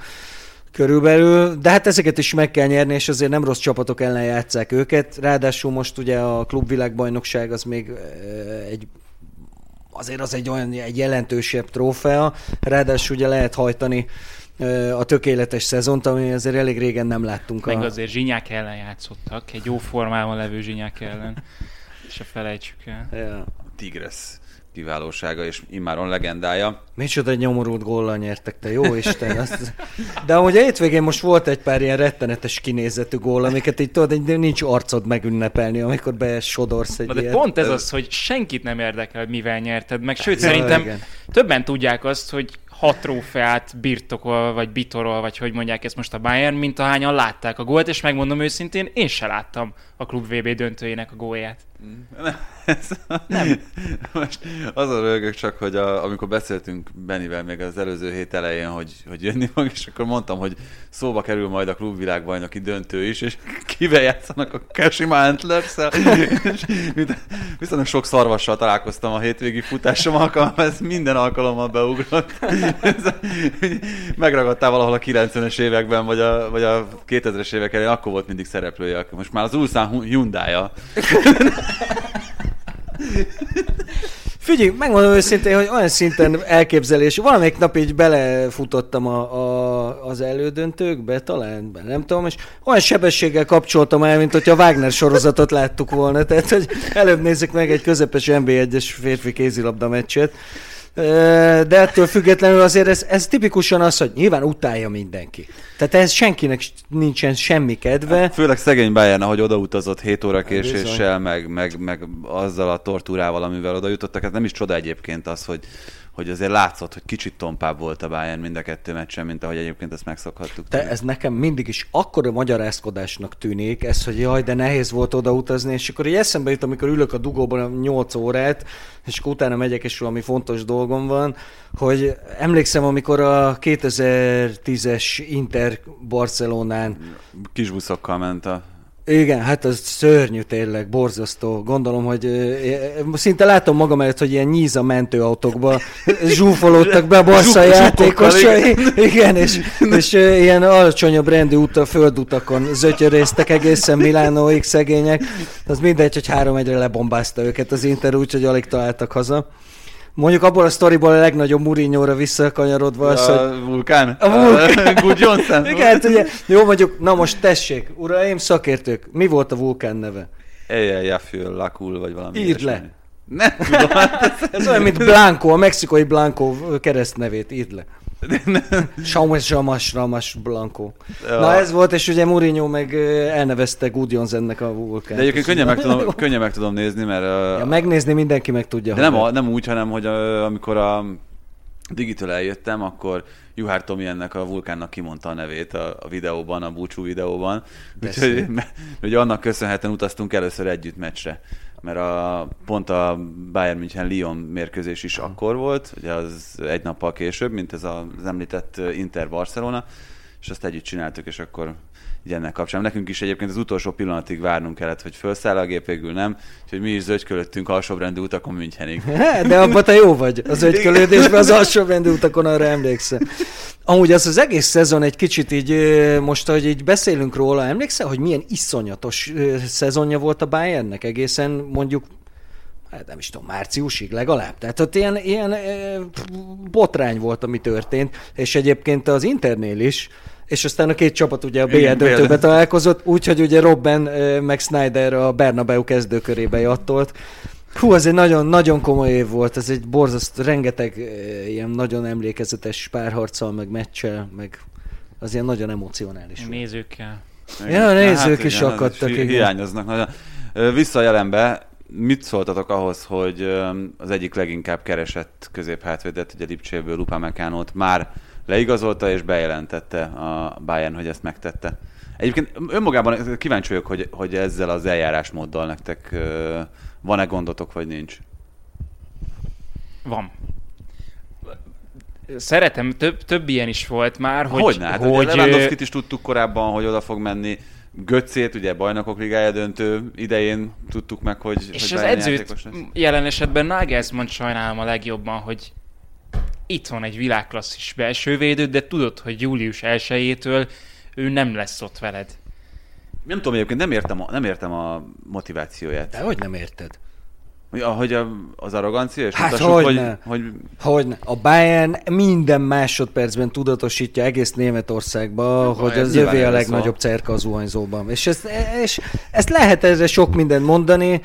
Speaker 4: körülbelül, de hát ezeket is meg kell nyerni, és azért nem rossz csapatok ellen játszák őket. Ráadásul most ugye a klubvilágbajnokság az még egy azért az egy olyan egy jelentősebb trófea, ráadásul ugye lehet hajtani a tökéletes szezont, ami azért elég régen nem láttunk.
Speaker 2: Meg a... azért zsinyák ellen játszottak, egy jó formában levő zsinyák ellen, és a felejtsük el.
Speaker 1: Ja. Tigres kiválósága és immáron legendája.
Speaker 4: Micsoda egy nyomorult góllal nyertek, te jó Isten. Azt... De amúgy a hétvégén most volt egy pár ilyen rettenetes kinézetű gól, amiket így tudod, hogy nincs arcod megünnepelni, amikor besodorsz egy
Speaker 2: De ilyet. pont ez az, hogy senkit nem érdekel, hogy mivel nyerted meg, sőt szerintem igen. többen tudják azt, hogy hat trófeát birtokol, vagy bitorol, vagy hogy mondják ezt most a Bayern, mint ahányan látták a gólt, és megmondom őszintén, én se láttam a klub VB döntőjének a gólját.
Speaker 1: Nem. Most azon rögök csak, hogy a, amikor beszéltünk Benivel még az előző hét elején, hogy, hogy jönni fog, és akkor mondtam, hogy szóba kerül majd a klubvilágbajnoki döntő is, és kivel játszanak a Kashima antlers viszont sok szarvassal találkoztam a hétvégi futásom alkalommal, ez minden alkalommal beugrott. Megragadtál valahol a 90-es években, vagy a, vagy a 2000-es évek elején, akkor volt mindig szereplője. Most már az Ulsan Hyundai-ja.
Speaker 4: Figyelj, megmondom őszintén, hogy olyan szinten elképzelés, valamelyik nap így belefutottam a, a, az elődöntőkbe, talán, nem tudom, és olyan sebességgel kapcsoltam el, mint hogyha Wagner sorozatot láttuk volna, tehát hogy előbb nézzük meg egy közepes NB1-es férfi kézilabda meccset, de ettől függetlenül azért ez, ez tipikusan az, hogy nyilván utálja mindenki. Tehát ez senkinek nincsen semmi kedve. Hát,
Speaker 1: főleg szegény Bayern, ahogy odautazott 7 óra késéssel, meg, meg, meg azzal a tortúrával, amivel oda jutottak. Hát nem is csoda egyébként az, hogy hogy azért látszott, hogy kicsit tompább volt a Bayern mind a kettő meccsen, mint ahogy egyébként ezt megszokhattuk.
Speaker 4: De ez nekem mindig is akkora magyarázkodásnak tűnik, ez, hogy jaj, de nehéz volt odautazni, és akkor így eszembe jut, amikor ülök a dugóban a 8 órát, és akkor utána megyek, és valami fontos dolgom van, hogy emlékszem, amikor a 2010-es Inter Barcelonán
Speaker 1: kisbuszokkal ment a
Speaker 4: igen, hát az szörnyű tényleg, borzasztó. Gondolom, hogy szinte látom magam előtt, hogy ilyen nyíza mentőautókba zsúfolódtak be a Barca játékosai. Igen. igen, és, és ilyen alacsonyabb rendi út a földutakon zötyörésztek egészen Milánóig szegények. Az mindegy, hogy három egyre lebombázta őket az Inter, úgyhogy alig találtak haza. Mondjuk abból a sztoriból a legnagyobb Mourinho-ra visszakanyarodva az,
Speaker 1: a hogy... vulkán? A vulkán. Good Johnson.
Speaker 4: Igen, hát ugye, jó mondjuk, na most tessék, uraim, szakértők, mi volt a vulkán neve?
Speaker 1: Jafül, Lakul, vagy valami
Speaker 4: Írd le. Nem tudom. Ez olyan, mint Blanco, a mexikai Blanco keresztnevét, írd le. Saumas Ramas Ramas Blanco. Ja. Na ez volt, és ugye Mourinho meg elnevezte ennek a vulkán.
Speaker 1: De egyébként könnyen meg, tudom, könnyen meg tudom nézni, mert...
Speaker 4: Ja, megnézni mindenki meg tudja.
Speaker 1: De nem, a, nem úgy, hanem hogy a, amikor a Digitől eljöttem, akkor Juhár Tomi ennek a vulkánnak kimondta a nevét a, a videóban, a búcsú videóban. Úgyhogy, hogy annak köszönhetően utaztunk először együtt meccsre mert a, pont a Bayern München Lyon mérkőzés is akkor volt, ugye az egy nappal később, mint ez az említett Inter Barcelona, és azt együtt csináltuk, és akkor így ennek kapcsán. Nekünk is egyébként az utolsó pillanatig várnunk kellett, hogy felszáll a gép, végül nem, úgyhogy mi is zögykölöttünk alsóbrendű utakon Münchenig.
Speaker 4: De abban te jó vagy, az zögykölődésben az alsóbrendű utakon arra emlékszem. Amúgy az az egész szezon egy kicsit így, most, hogy így beszélünk róla, emlékszel, hogy milyen iszonyatos szezonja volt a Bayernnek egészen mondjuk hát nem is tudom, márciusig legalább. Tehát ott ilyen, ilyen botrány volt, ami történt, és egyébként az Internél is, és aztán a két csapat ugye a BL döntőbe találkozott, úgyhogy ugye Robben meg Snyder a Bernabeu kezdőkörébe jattolt. Hú, ez egy nagyon, nagyon komoly év volt, ez egy borzasztó, rengeteg ilyen nagyon emlékezetes párharccal, meg meccsel, meg az ilyen nagyon emocionális.
Speaker 2: Nézőkkel.
Speaker 4: Ja, a nézők hát, is igen, akadtak.
Speaker 1: Hi- hiányoznak nagyon. Vissza a jelenbe, mit szóltatok ahhoz, hogy az egyik leginkább keresett középhátvédet, ugye Lipcséből Upamecánót már leigazolta és bejelentette a Bayern, hogy ezt megtette. Egyébként önmagában kíváncsi vagyok, hogy, hogy ezzel az eljárásmóddal nektek van-e gondotok, vagy nincs?
Speaker 2: Van. Szeretem, több, több ilyen is volt már, hogy...
Speaker 1: Hogyne, hát hogy Lewandowski-t is tudtuk korábban, hogy oda fog menni. Göccét, ugye bajnokok ligája döntő idején tudtuk meg, hogy
Speaker 2: És
Speaker 1: hogy
Speaker 2: az edzőt jelen esetben Nagelsmann sajnálom a legjobban, hogy itt van egy világklasszis belsővédő, de tudod, hogy július 1-től ő nem lesz ott veled.
Speaker 1: Nem tudom, egyébként nem értem a, nem értem a motivációját.
Speaker 4: De hogy nem érted?
Speaker 1: Hogy a, az arrogancia, és
Speaker 4: hát mutassuk, hogy, hogy, hogy... hogy A Bayern minden másodpercben tudatosítja egész Németországba, hogy az jövő a legnagyobb cerka az zuhanyzóban. És ezt, és ezt lehet ezre sok mindent mondani,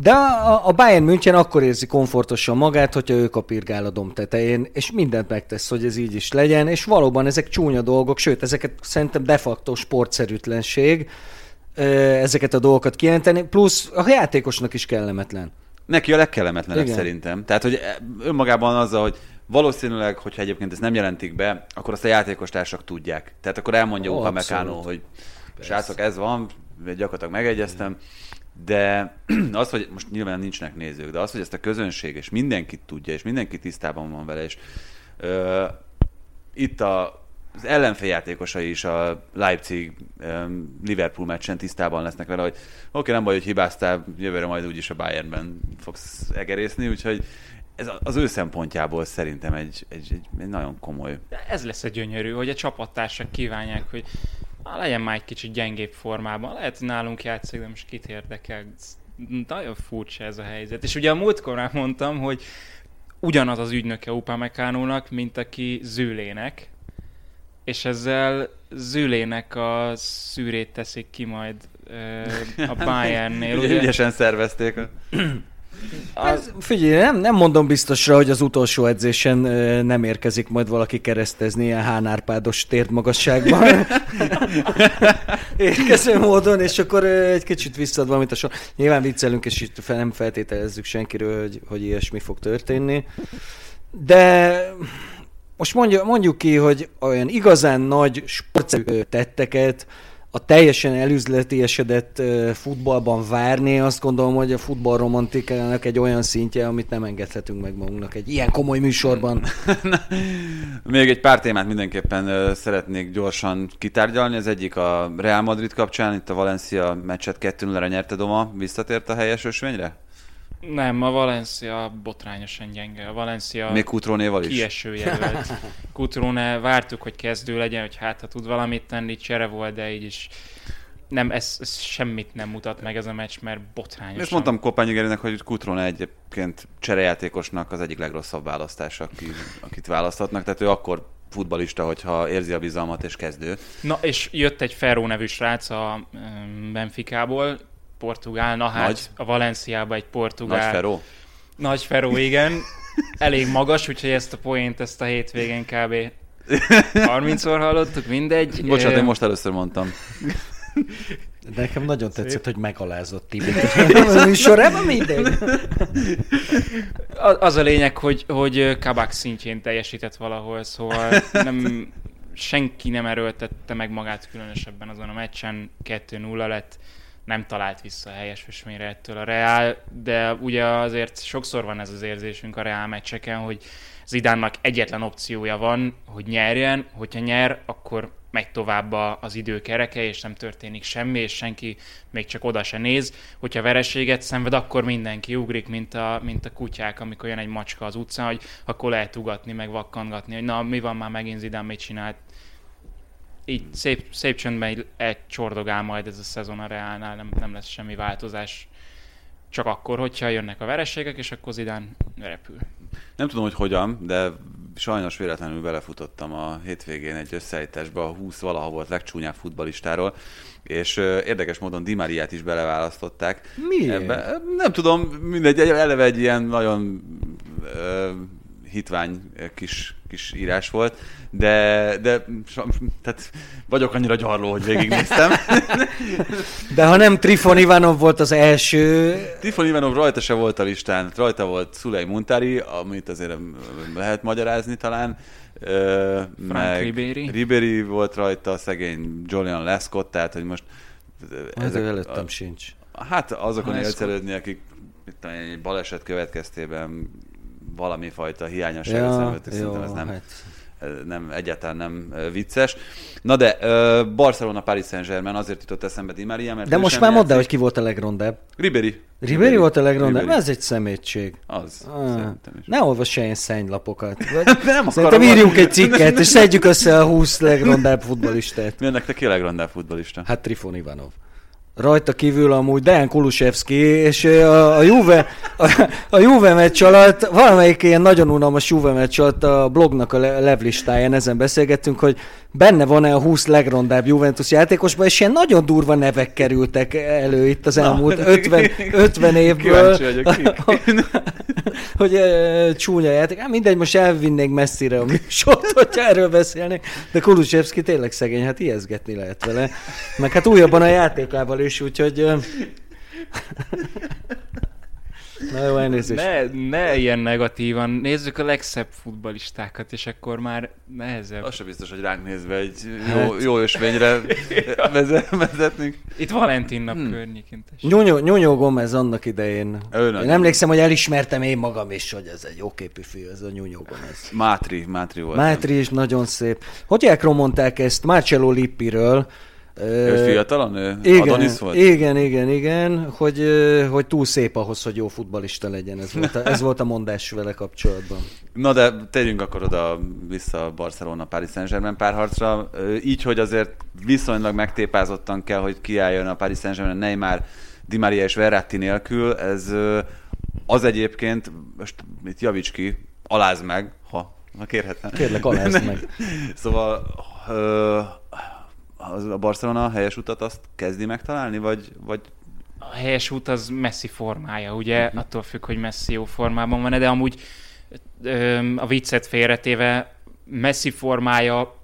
Speaker 4: de a, a Bayern München akkor érzi komfortosan magát, hogyha ő kapirgál a dom tetején, és mindent megtesz, hogy ez így is legyen, és valóban ezek csúnya dolgok, sőt, ezeket szerintem de facto sportszerűtlenség, ezeket a dolgokat kijelenteni, plusz a játékosnak is kellemetlen.
Speaker 1: Neki a legkellemetlenebb Igen. szerintem. Tehát, hogy önmagában azzal, hogy valószínűleg, hogyha egyébként ezt nem jelentik be, akkor azt a játékostársak tudják. Tehát akkor elmondja Uha Mekánó, hogy srácok, ez van, gyakorlatilag megegyeztem, de az, hogy most nyilván nincsnek nézők, de az, hogy ezt a közönség, és mindenki tudja, és mindenki tisztában van vele, és ö, itt a, az ellenfél játékosai is a Leipzig-Liverpool meccsen tisztában lesznek vele, hogy oké, nem baj, hogy hibáztál, jövőre majd úgyis a Bayernben fogsz egerészni, úgyhogy ez az ő szempontjából szerintem egy, egy, egy, egy nagyon komoly.
Speaker 2: Ez lesz egy gyönyörű, hogy a csapattársak kívánják, hogy legyen már egy kicsit gyengébb formában. Lehet, hogy nálunk játszik, de most kit érdekel. Nagyon furcsa ez a helyzet. És ugye a múltkor már mondtam, hogy ugyanaz az ügynöke Upamecánónak, mint aki Zülének, és ezzel Zülének a szűrét teszik ki majd a Bayernnél.
Speaker 1: Ugye? Ügyesen szervezték.
Speaker 4: Az... Figyelj, nem, nem mondom biztosra, hogy az utolsó edzésen nem érkezik majd valaki keresztezni ilyen hánárpádos térdmagasságban. Érkező módon, és akkor egy kicsit visszad valamit a sor. Nyilván viccelünk, és itt nem feltételezzük senkiről, hogy, hogy ilyesmi fog történni. De most mondjuk, mondjuk ki, hogy olyan igazán nagy sportszerű tetteket, a teljesen elüzletiesedett futballban várni, azt gondolom, hogy a futballromantikának egy olyan szintje, amit nem engedhetünk meg magunknak egy ilyen komoly műsorban.
Speaker 1: Még egy pár témát mindenképpen szeretnék gyorsan kitárgyalni. Az egyik a Real Madrid kapcsán, itt a Valencia meccset 2-0-re nyerte Doma, visszatért a helyes ösvényre?
Speaker 2: Nem, a Valencia botrányosan gyenge. A Valencia
Speaker 1: Még Kutrónéval is?
Speaker 2: kieső jelölt. Kutróne vártuk, hogy kezdő legyen, hogy hát ha tud valamit tenni, csere volt, de így is nem, ez, ez semmit nem mutat meg ez a meccs, mert botrányos.
Speaker 1: És mondtam Kopányi Gerinek, hogy Kutrone egyébként cserejátékosnak az egyik legrosszabb választás, aki, akit választhatnak. Tehát ő akkor futbalista, hogyha érzi a bizalmat és kezdő.
Speaker 2: Na, és jött egy Ferro nevű srác a Benficából, portugál, na hát Nagy. a Valenciába egy portugál.
Speaker 1: Nagy Feró?
Speaker 2: Nagy Feró, igen. Elég magas, úgyhogy ezt a poént ezt a hétvégén kb. 30-szor hallottuk, mindegy.
Speaker 1: Bocsánat, én most először mondtam.
Speaker 4: De nekem nagyon Szép. tetszett, hogy megalázott Tibit. a műsorában mindegy.
Speaker 2: Az a lényeg, hogy, hogy Kabak szintjén teljesített valahol, szóval nem, senki nem erőltette meg magát különösebben azon a meccsen, 2-0 lett nem talált vissza a helyes ösvényre ettől a Real, de ugye azért sokszor van ez az érzésünk a Real meccseken, hogy Zidánnak egyetlen opciója van, hogy nyerjen, hogyha nyer, akkor megy tovább az idő kereke, és nem történik semmi, és senki még csak oda se néz. Hogyha vereséget szenved, akkor mindenki ugrik, mint a, mint a kutyák, amikor jön egy macska az utcán, hogy akkor lehet ugatni, meg vakkangatni, hogy na, mi van már megint Zidán, mit csinált. Így szép, szép csöndben egy csordogál majd ez a szezon a Reálnál, nem, nem lesz semmi változás. Csak akkor, hogyha jönnek a vereségek, és akkor Zidán repül.
Speaker 1: Nem tudom, hogy hogyan, de sajnos véletlenül belefutottam a hétvégén egy összeállításba a 20 valaha volt legcsúnyább futbalistáról, és érdekes módon Di Mariát is beleválasztották.
Speaker 4: Miért? Ebbe,
Speaker 1: nem tudom, mindegy, eleve egy ilyen nagyon hitvány kis, kis írás volt, de, de tehát vagyok annyira gyarló, hogy végignéztem.
Speaker 4: De ha nem Trifon Ivanov volt az első...
Speaker 1: Trifon Ivanov rajta se volt a listán, rajta volt Szulej Muntari, amit azért lehet magyarázni talán,
Speaker 2: meg Ribéry.
Speaker 1: Ribéry volt rajta, szegény Julian Lescott, tehát hogy most...
Speaker 4: Ezek, előttem a, sincs.
Speaker 1: Hát azokon élszerődni, akik itt egy baleset következtében valami fajta hiányosságot ja, szenvedtek, szerintem ez nem, hát. nem, egyáltalán nem vicces. Na de Barcelona Paris Saint-Germain azért jutott eszembe Di Maria, mert
Speaker 4: De most már mondd hogy ki volt a legrondább.
Speaker 1: Ribéry.
Speaker 4: Ribéry volt a legrondább? Ez egy szemétség.
Speaker 1: Az, ah, is.
Speaker 4: Ne olvass ilyen szennlapokat. nem Szerintem írjunk egy cikket, és szedjük össze a 20 legrondább futbolistát.
Speaker 1: Mi ennek te ki a legrondább futbolista?
Speaker 4: Hát Trifon Ivanov rajta kívül amúgy Dejan Kulusevski, és a, a Juve, a, a Juve meccs alatt, valamelyik ilyen nagyon unalmas Juve meccs alatt a blognak a levlistáján ezen beszélgettünk, hogy benne van-e a 20 legrondább Juventus játékosban, és ilyen nagyon durva nevek kerültek elő itt az elmúlt Na, 50, 50 évből. hogy e, csúnya játék. Hát mindegy, most elvinnék messzire a műsort, hogyha erről beszélnék. De Kulusevski tényleg szegény, hát ijeszgetni lehet vele. Meg hát újabban a játékával is, úgyhogy... Na jó, elnézést.
Speaker 2: Ne, ne ilyen negatívan. Nézzük a legszebb futbalistákat, és akkor már nehezebb.
Speaker 1: Az sem biztos, hogy ránk nézve egy jó, hát... jó ösvényre vezetnénk.
Speaker 2: Itt Valentin nap hmm. környékén.
Speaker 4: Nyúnyó, Nyúnyó Gomez annak idején. Ön én emlékszem, hogy elismertem én magam is, hogy ez egy jóképű fiú, ez a Nyúnyó Gomez.
Speaker 1: Mátri, Mátri volt.
Speaker 4: Mátri is nagyon szép. Hogy mondták ezt Marcello Lippiről,
Speaker 1: ő?
Speaker 4: Igen, Adonis volt? Igen, igen, igen, hogy, hogy túl szép ahhoz, hogy jó futbalista legyen. Ez volt a, ez volt a mondás vele kapcsolatban.
Speaker 1: Na de térjünk akkor oda vissza a Barcelona Paris Saint-Germain párharcra. Így, hogy azért viszonylag megtépázottan kell, hogy kiálljon a Paris Saint-Germain Neymar, Di Maria és Verratti nélkül. Ez az egyébként, most itt javíts ki, aláz meg, ha, ha kérhetem.
Speaker 4: Kérlek, alázd meg.
Speaker 1: szóval az a Barcelona a helyes utat azt kezdi megtalálni, vagy, vagy
Speaker 2: a helyes út az Messi formája, ugye? Uh-huh. Attól függ, hogy Messi jó formában van de amúgy ö, a viccet félretéve Messi formája,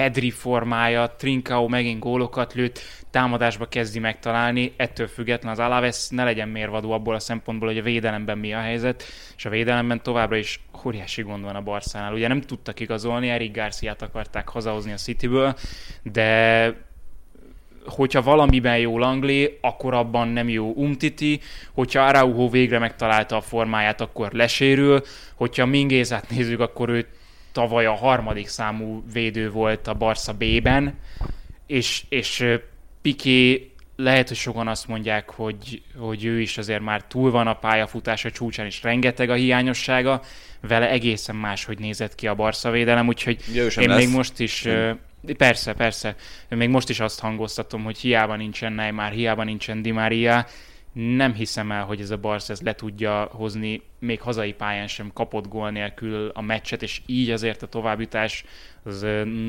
Speaker 2: Pedri formája, Trincao megint gólokat lőtt, támadásba kezdi megtalálni, ettől független az Alaves ne legyen mérvadó abból a szempontból, hogy a védelemben mi a helyzet, és a védelemben továbbra is óriási gond van a Barszánál. Ugye nem tudtak igazolni, Eric Garciát akarták hazahozni a Cityből, de hogyha valamiben jó Langley, akkor abban nem jó Umtiti, hogyha Araujo végre megtalálta a formáját, akkor lesérül, hogyha Mingézát nézzük, akkor ő tavaly a harmadik számú védő volt a Barca B-ben, és, és Piqué lehet, hogy sokan azt mondják, hogy, hogy ő is azért már túl van a pályafutása csúcsán, és rengeteg a hiányossága, vele egészen máshogy nézett ki a Barca védelem, úgyhogy én lesz. még most is, hmm. persze, persze, még most is azt hangoztatom, hogy hiába nincsen Neymar, hiába nincsen Di Maria, nem hiszem el, hogy ez a Barca ezt le tudja hozni, még hazai pályán sem kapott gól nélkül a meccset, és így azért a továbbjutás az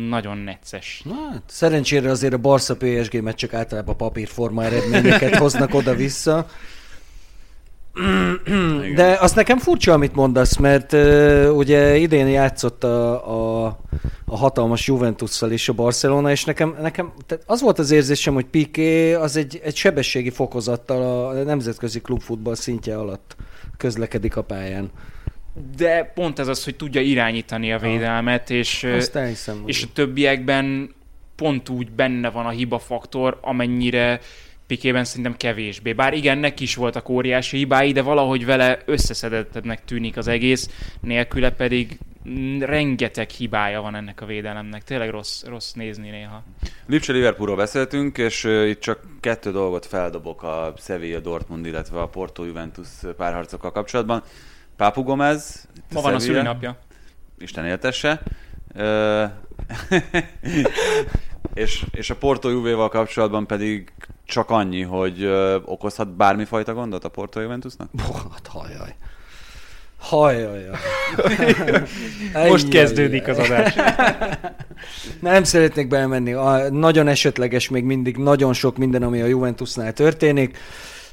Speaker 2: nagyon necces.
Speaker 4: Na, hát, szerencsére azért a Barca PSG meccsek általában papírforma eredményeket hoznak oda-vissza. De azt nekem furcsa, amit mondasz, mert uh, ugye idén játszott a, a, a hatalmas Juventusszal és a Barcelona, és nekem, nekem tehát az volt az érzésem, hogy Piqué az egy, egy sebességi fokozattal a nemzetközi klubfutball szintje alatt közlekedik a pályán.
Speaker 2: De pont ez az, hogy tudja irányítani a védelmet, és, és a többiekben pont úgy benne van a hiba faktor, amennyire Pikében szerintem kevésbé. Bár igen, neki is voltak óriási hibái, de valahogy vele összeszedettnek tűnik az egész, nélküle pedig mm, rengeteg hibája van ennek a védelemnek. Tényleg rossz, rossz nézni néha.
Speaker 1: Lipcse Liverpoolról beszéltünk, és itt csak kettő dolgot feldobok a Sevilla Dortmund, illetve a Porto Juventus párharcokkal kapcsolatban. Papu Gomez.
Speaker 2: Ma van a szülinapja.
Speaker 1: Isten éltesse. És, és a Porto Juvéval kapcsolatban pedig csak annyi, hogy ö, okozhat bármifajta gondot a Porto Juventusnak?
Speaker 4: Hát hajjaj. Hajjaj.
Speaker 2: Most kezdődik az adás.
Speaker 4: Nem szeretnék belemenni. A, nagyon esetleges még mindig nagyon sok minden, ami a Juventusnál történik.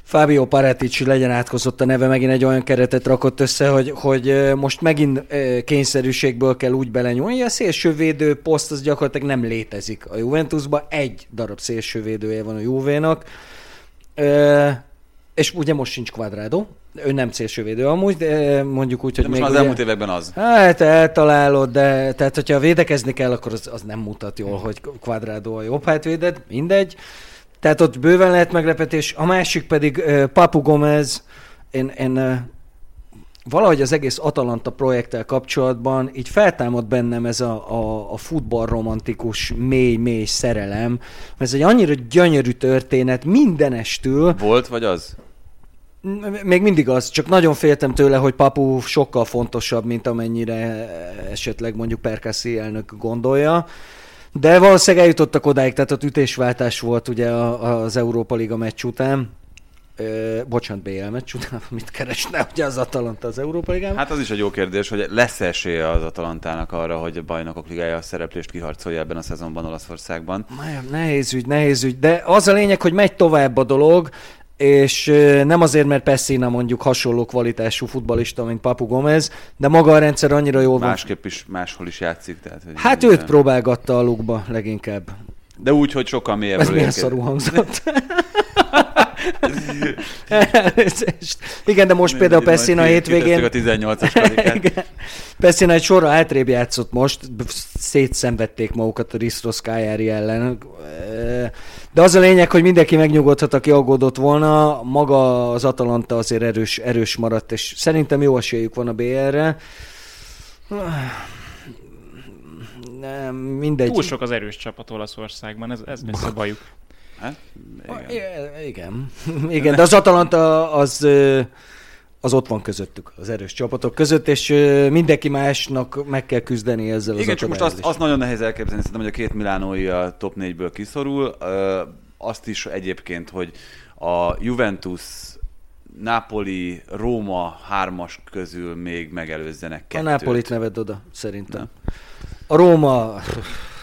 Speaker 4: Fábio Paratici legyen átkozott a neve, megint egy olyan keretet rakott össze, hogy, hogy most megint kényszerűségből kell úgy belenyúlni, a szélsővédő poszt az gyakorlatilag nem létezik a Juventusban, egy darab szélsővédője van a Juvénak, és ugye most sincs Quadrado, ő nem szélsővédő amúgy, de mondjuk úgy, hogy
Speaker 1: de most
Speaker 4: még
Speaker 1: az
Speaker 4: ugye,
Speaker 1: elmúlt években az.
Speaker 4: Hát eltalálod, de tehát hogyha védekezni kell, akkor az, az nem mutat jól, hogy Quadrado a jobb hátvéded, mindegy. Tehát ott bőven lehet meglepetés. A másik pedig Papu Gomez, én, én valahogy az egész Atalanta projekttel kapcsolatban így feltámad bennem ez a, a, a futballromantikus mély-mély szerelem. Ez egy annyira gyönyörű történet mindenestül.
Speaker 1: Volt vagy az?
Speaker 4: Még mindig az, csak nagyon féltem tőle, hogy Papu sokkal fontosabb, mint amennyire esetleg mondjuk Perkassi elnök gondolja. De valószínűleg eljutottak odáig, tehát ott ütésváltás volt ugye az Európa Liga meccs után. Ö, bocsánat, BL meccs után, mit keresne ugye az Atalanta az Európa Ligában?
Speaker 1: Hát az is egy jó kérdés, hogy lesz esélye az Atalantának arra, hogy a bajnokok ligája a szereplést kiharcolja ebben a szezonban Olaszországban.
Speaker 4: Nehéz ügy, nehéz ügy, de az a lényeg, hogy megy tovább a dolog, és nem azért, mert Pessina mondjuk hasonló kvalitású futbalista, mint Papu Gomez, de maga a rendszer annyira jól van.
Speaker 1: Másképp is, máshol is játszik. Tehát, hogy
Speaker 4: hát őt próbálgatta a lukba leginkább.
Speaker 1: De úgy, hogy sokkal mélyebbről
Speaker 4: Ez milyen szarú hangzott. Igen, de most például Pessina hétvégén...
Speaker 1: a 18-as
Speaker 4: Pessina egy sorra átrébb játszott most, szétszenvedték magukat a Ristos Kájári ellen. De az a lényeg, hogy mindenki megnyugodhat, aki aggódott volna. Maga az Atalanta azért erős, erős maradt, és szerintem jó esélyük van a BR-re. Nem, mindegy.
Speaker 2: Túl sok az erős csapat Olaszországban, ez, ez lesz a bajuk.
Speaker 1: Hát,
Speaker 4: igen. igen. igen, de az Atalanta az, az ott van közöttük, az erős csapatok között, és mindenki másnak meg kell küzdeni ezzel
Speaker 1: igen,
Speaker 4: az
Speaker 1: csak most azt, azt nagyon nehéz elképzelni, szerintem, hogy a két Milánói a top 4-ből kiszorul. Azt is egyébként, hogy a Juventus Napoli, Róma hármas közül még megelőzzenek kettőt.
Speaker 4: A Napolit neved oda, szerintem. Nem. A Róma,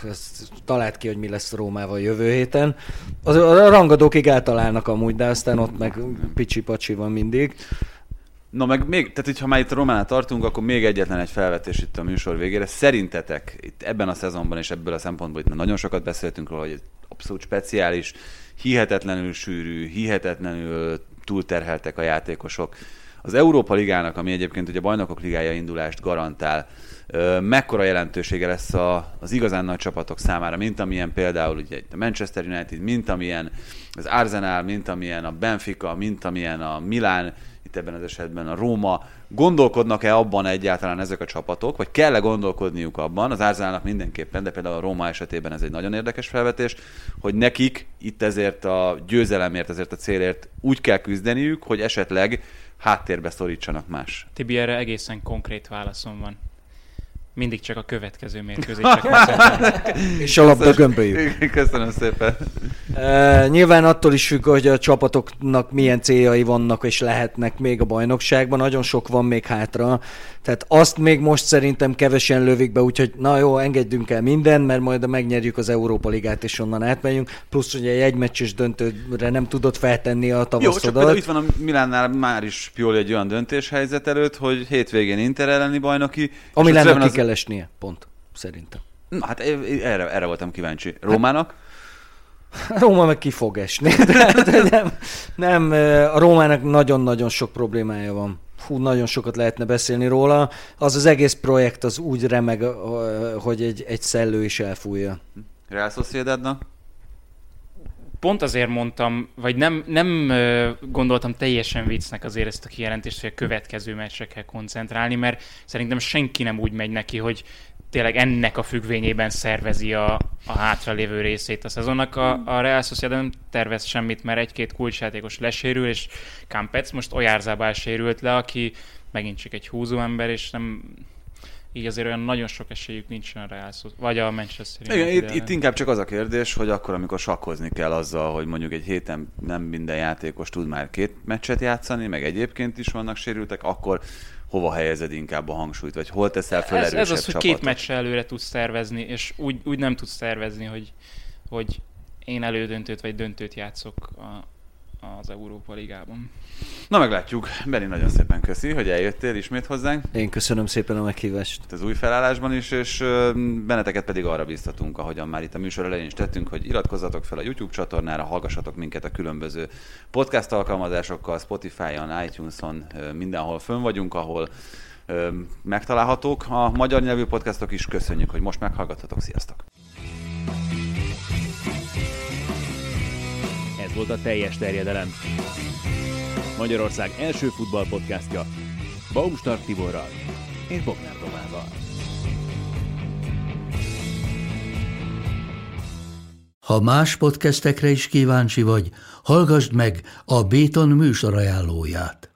Speaker 4: ezt talált ki, hogy mi lesz Rómával jövő héten. Az, a rangadókig eltalálnak amúgy, de aztán ott meg picsi-pacsi van mindig.
Speaker 1: Na meg még, tehát hogyha már itt Románál tartunk, akkor még egyetlen egy felvetés itt a műsor végére. Szerintetek itt ebben a szezonban és ebből a szempontból itt nagyon sokat beszéltünk róla, hogy ez abszolút speciális, hihetetlenül sűrű, hihetetlenül túlterheltek a játékosok. Az Európa Ligának, ami egyébként ugye a Bajnokok Ligája indulást garantál, mekkora jelentősége lesz a, az igazán nagy csapatok számára, mint amilyen például ugye a Manchester United, mint amilyen az Arsenal, mint amilyen a Benfica, mint amilyen a Milán, itt ebben az esetben a Róma. Gondolkodnak-e abban egyáltalán ezek a csapatok, vagy kell-e gondolkodniuk abban, az Arsenalnak mindenképpen, de például a Róma esetében ez egy nagyon érdekes felvetés, hogy nekik itt ezért a győzelemért, ezért a célért úgy kell küzdeniük, hogy esetleg háttérbe szorítsanak más.
Speaker 2: Tibi, erre egészen konkrét válaszom van mindig csak a következő mérkőzések.
Speaker 4: És a labda gömböljük.
Speaker 1: Köszönöm szépen.
Speaker 4: Uh, nyilván attól is függ, hogy a csapatoknak milyen céljai vannak és lehetnek még a bajnokságban. Nagyon sok van még hátra. Tehát azt még most szerintem kevesen lövik be, úgyhogy na jó, engedjünk el minden, mert majd megnyerjük az Európa Ligát, és onnan átmegyünk. Plusz ugye egy meccses döntőre nem tudod feltenni a tavaszodat.
Speaker 1: Jó, csak itt van a Milánnál már is Pioli egy olyan döntéshelyzet előtt, hogy hétvégén Inter elleni bajnoki.
Speaker 4: A Milánnak az... ki kell esnie, pont, szerintem.
Speaker 1: Na hát erre, erre voltam kíváncsi. Rómának?
Speaker 4: Róma meg ki fog esni. De, nem, nem, a Rómának nagyon-nagyon sok problémája van hú, nagyon sokat lehetne beszélni róla. Az az egész projekt az úgy remeg, hogy egy, egy szellő is elfújja.
Speaker 1: Real Sociedadnak?
Speaker 2: Pont azért mondtam, vagy nem, nem gondoltam teljesen viccnek azért ezt a kijelentést, hogy a következő meccsre kell koncentrálni, mert szerintem senki nem úgy megy neki, hogy tényleg ennek a függvényében szervezi a, a hátralévő részét a szezonnak. A, a Real Sociedad nem tervez semmit, mert egy-két kulcsjátékos lesérül, és Campec most Ojárzábál sérült le, aki megint csak egy húzó ember, és nem, így azért olyan nagyon sok esélyük nincsen Real vagy a Manchester
Speaker 1: Igen, itt, itt, inkább csak az a kérdés, hogy akkor, amikor sakkozni kell azzal, hogy mondjuk egy héten nem minden játékos tud már két meccset játszani, meg egyébként is vannak sérültek, akkor hova helyezed inkább a hangsúlyt, vagy hol teszel fel ez,
Speaker 2: ez az, hogy két meccsre előre tudsz szervezni, és úgy, úgy nem tudsz szervezni, hogy, hogy én elődöntőt vagy döntőt játszok a, az Európa Ligában.
Speaker 1: Na meglátjuk. Beni, nagyon szépen köszi, hogy eljöttél ismét hozzánk.
Speaker 5: Én köszönöm szépen a meghívást.
Speaker 1: Az új felállásban is, és benneteket pedig arra biztatunk, ahogyan már itt a műsor elején is tettünk, hogy iratkozzatok fel a YouTube csatornára, hallgassatok minket a különböző podcast alkalmazásokkal, Spotify-on, iTunes-on, mindenhol fönn vagyunk, ahol megtalálhatók a magyar nyelvű podcastok is. Köszönjük, hogy most meghallgathatok. Sziasztok!
Speaker 3: Volt a teljes terjedelem. Magyarország első futballpodcastja Baumstark Tiborral és Bognár Domával.
Speaker 6: Ha más podcastekre is kíváncsi vagy, hallgassd meg a Béton műsor ajánlóját.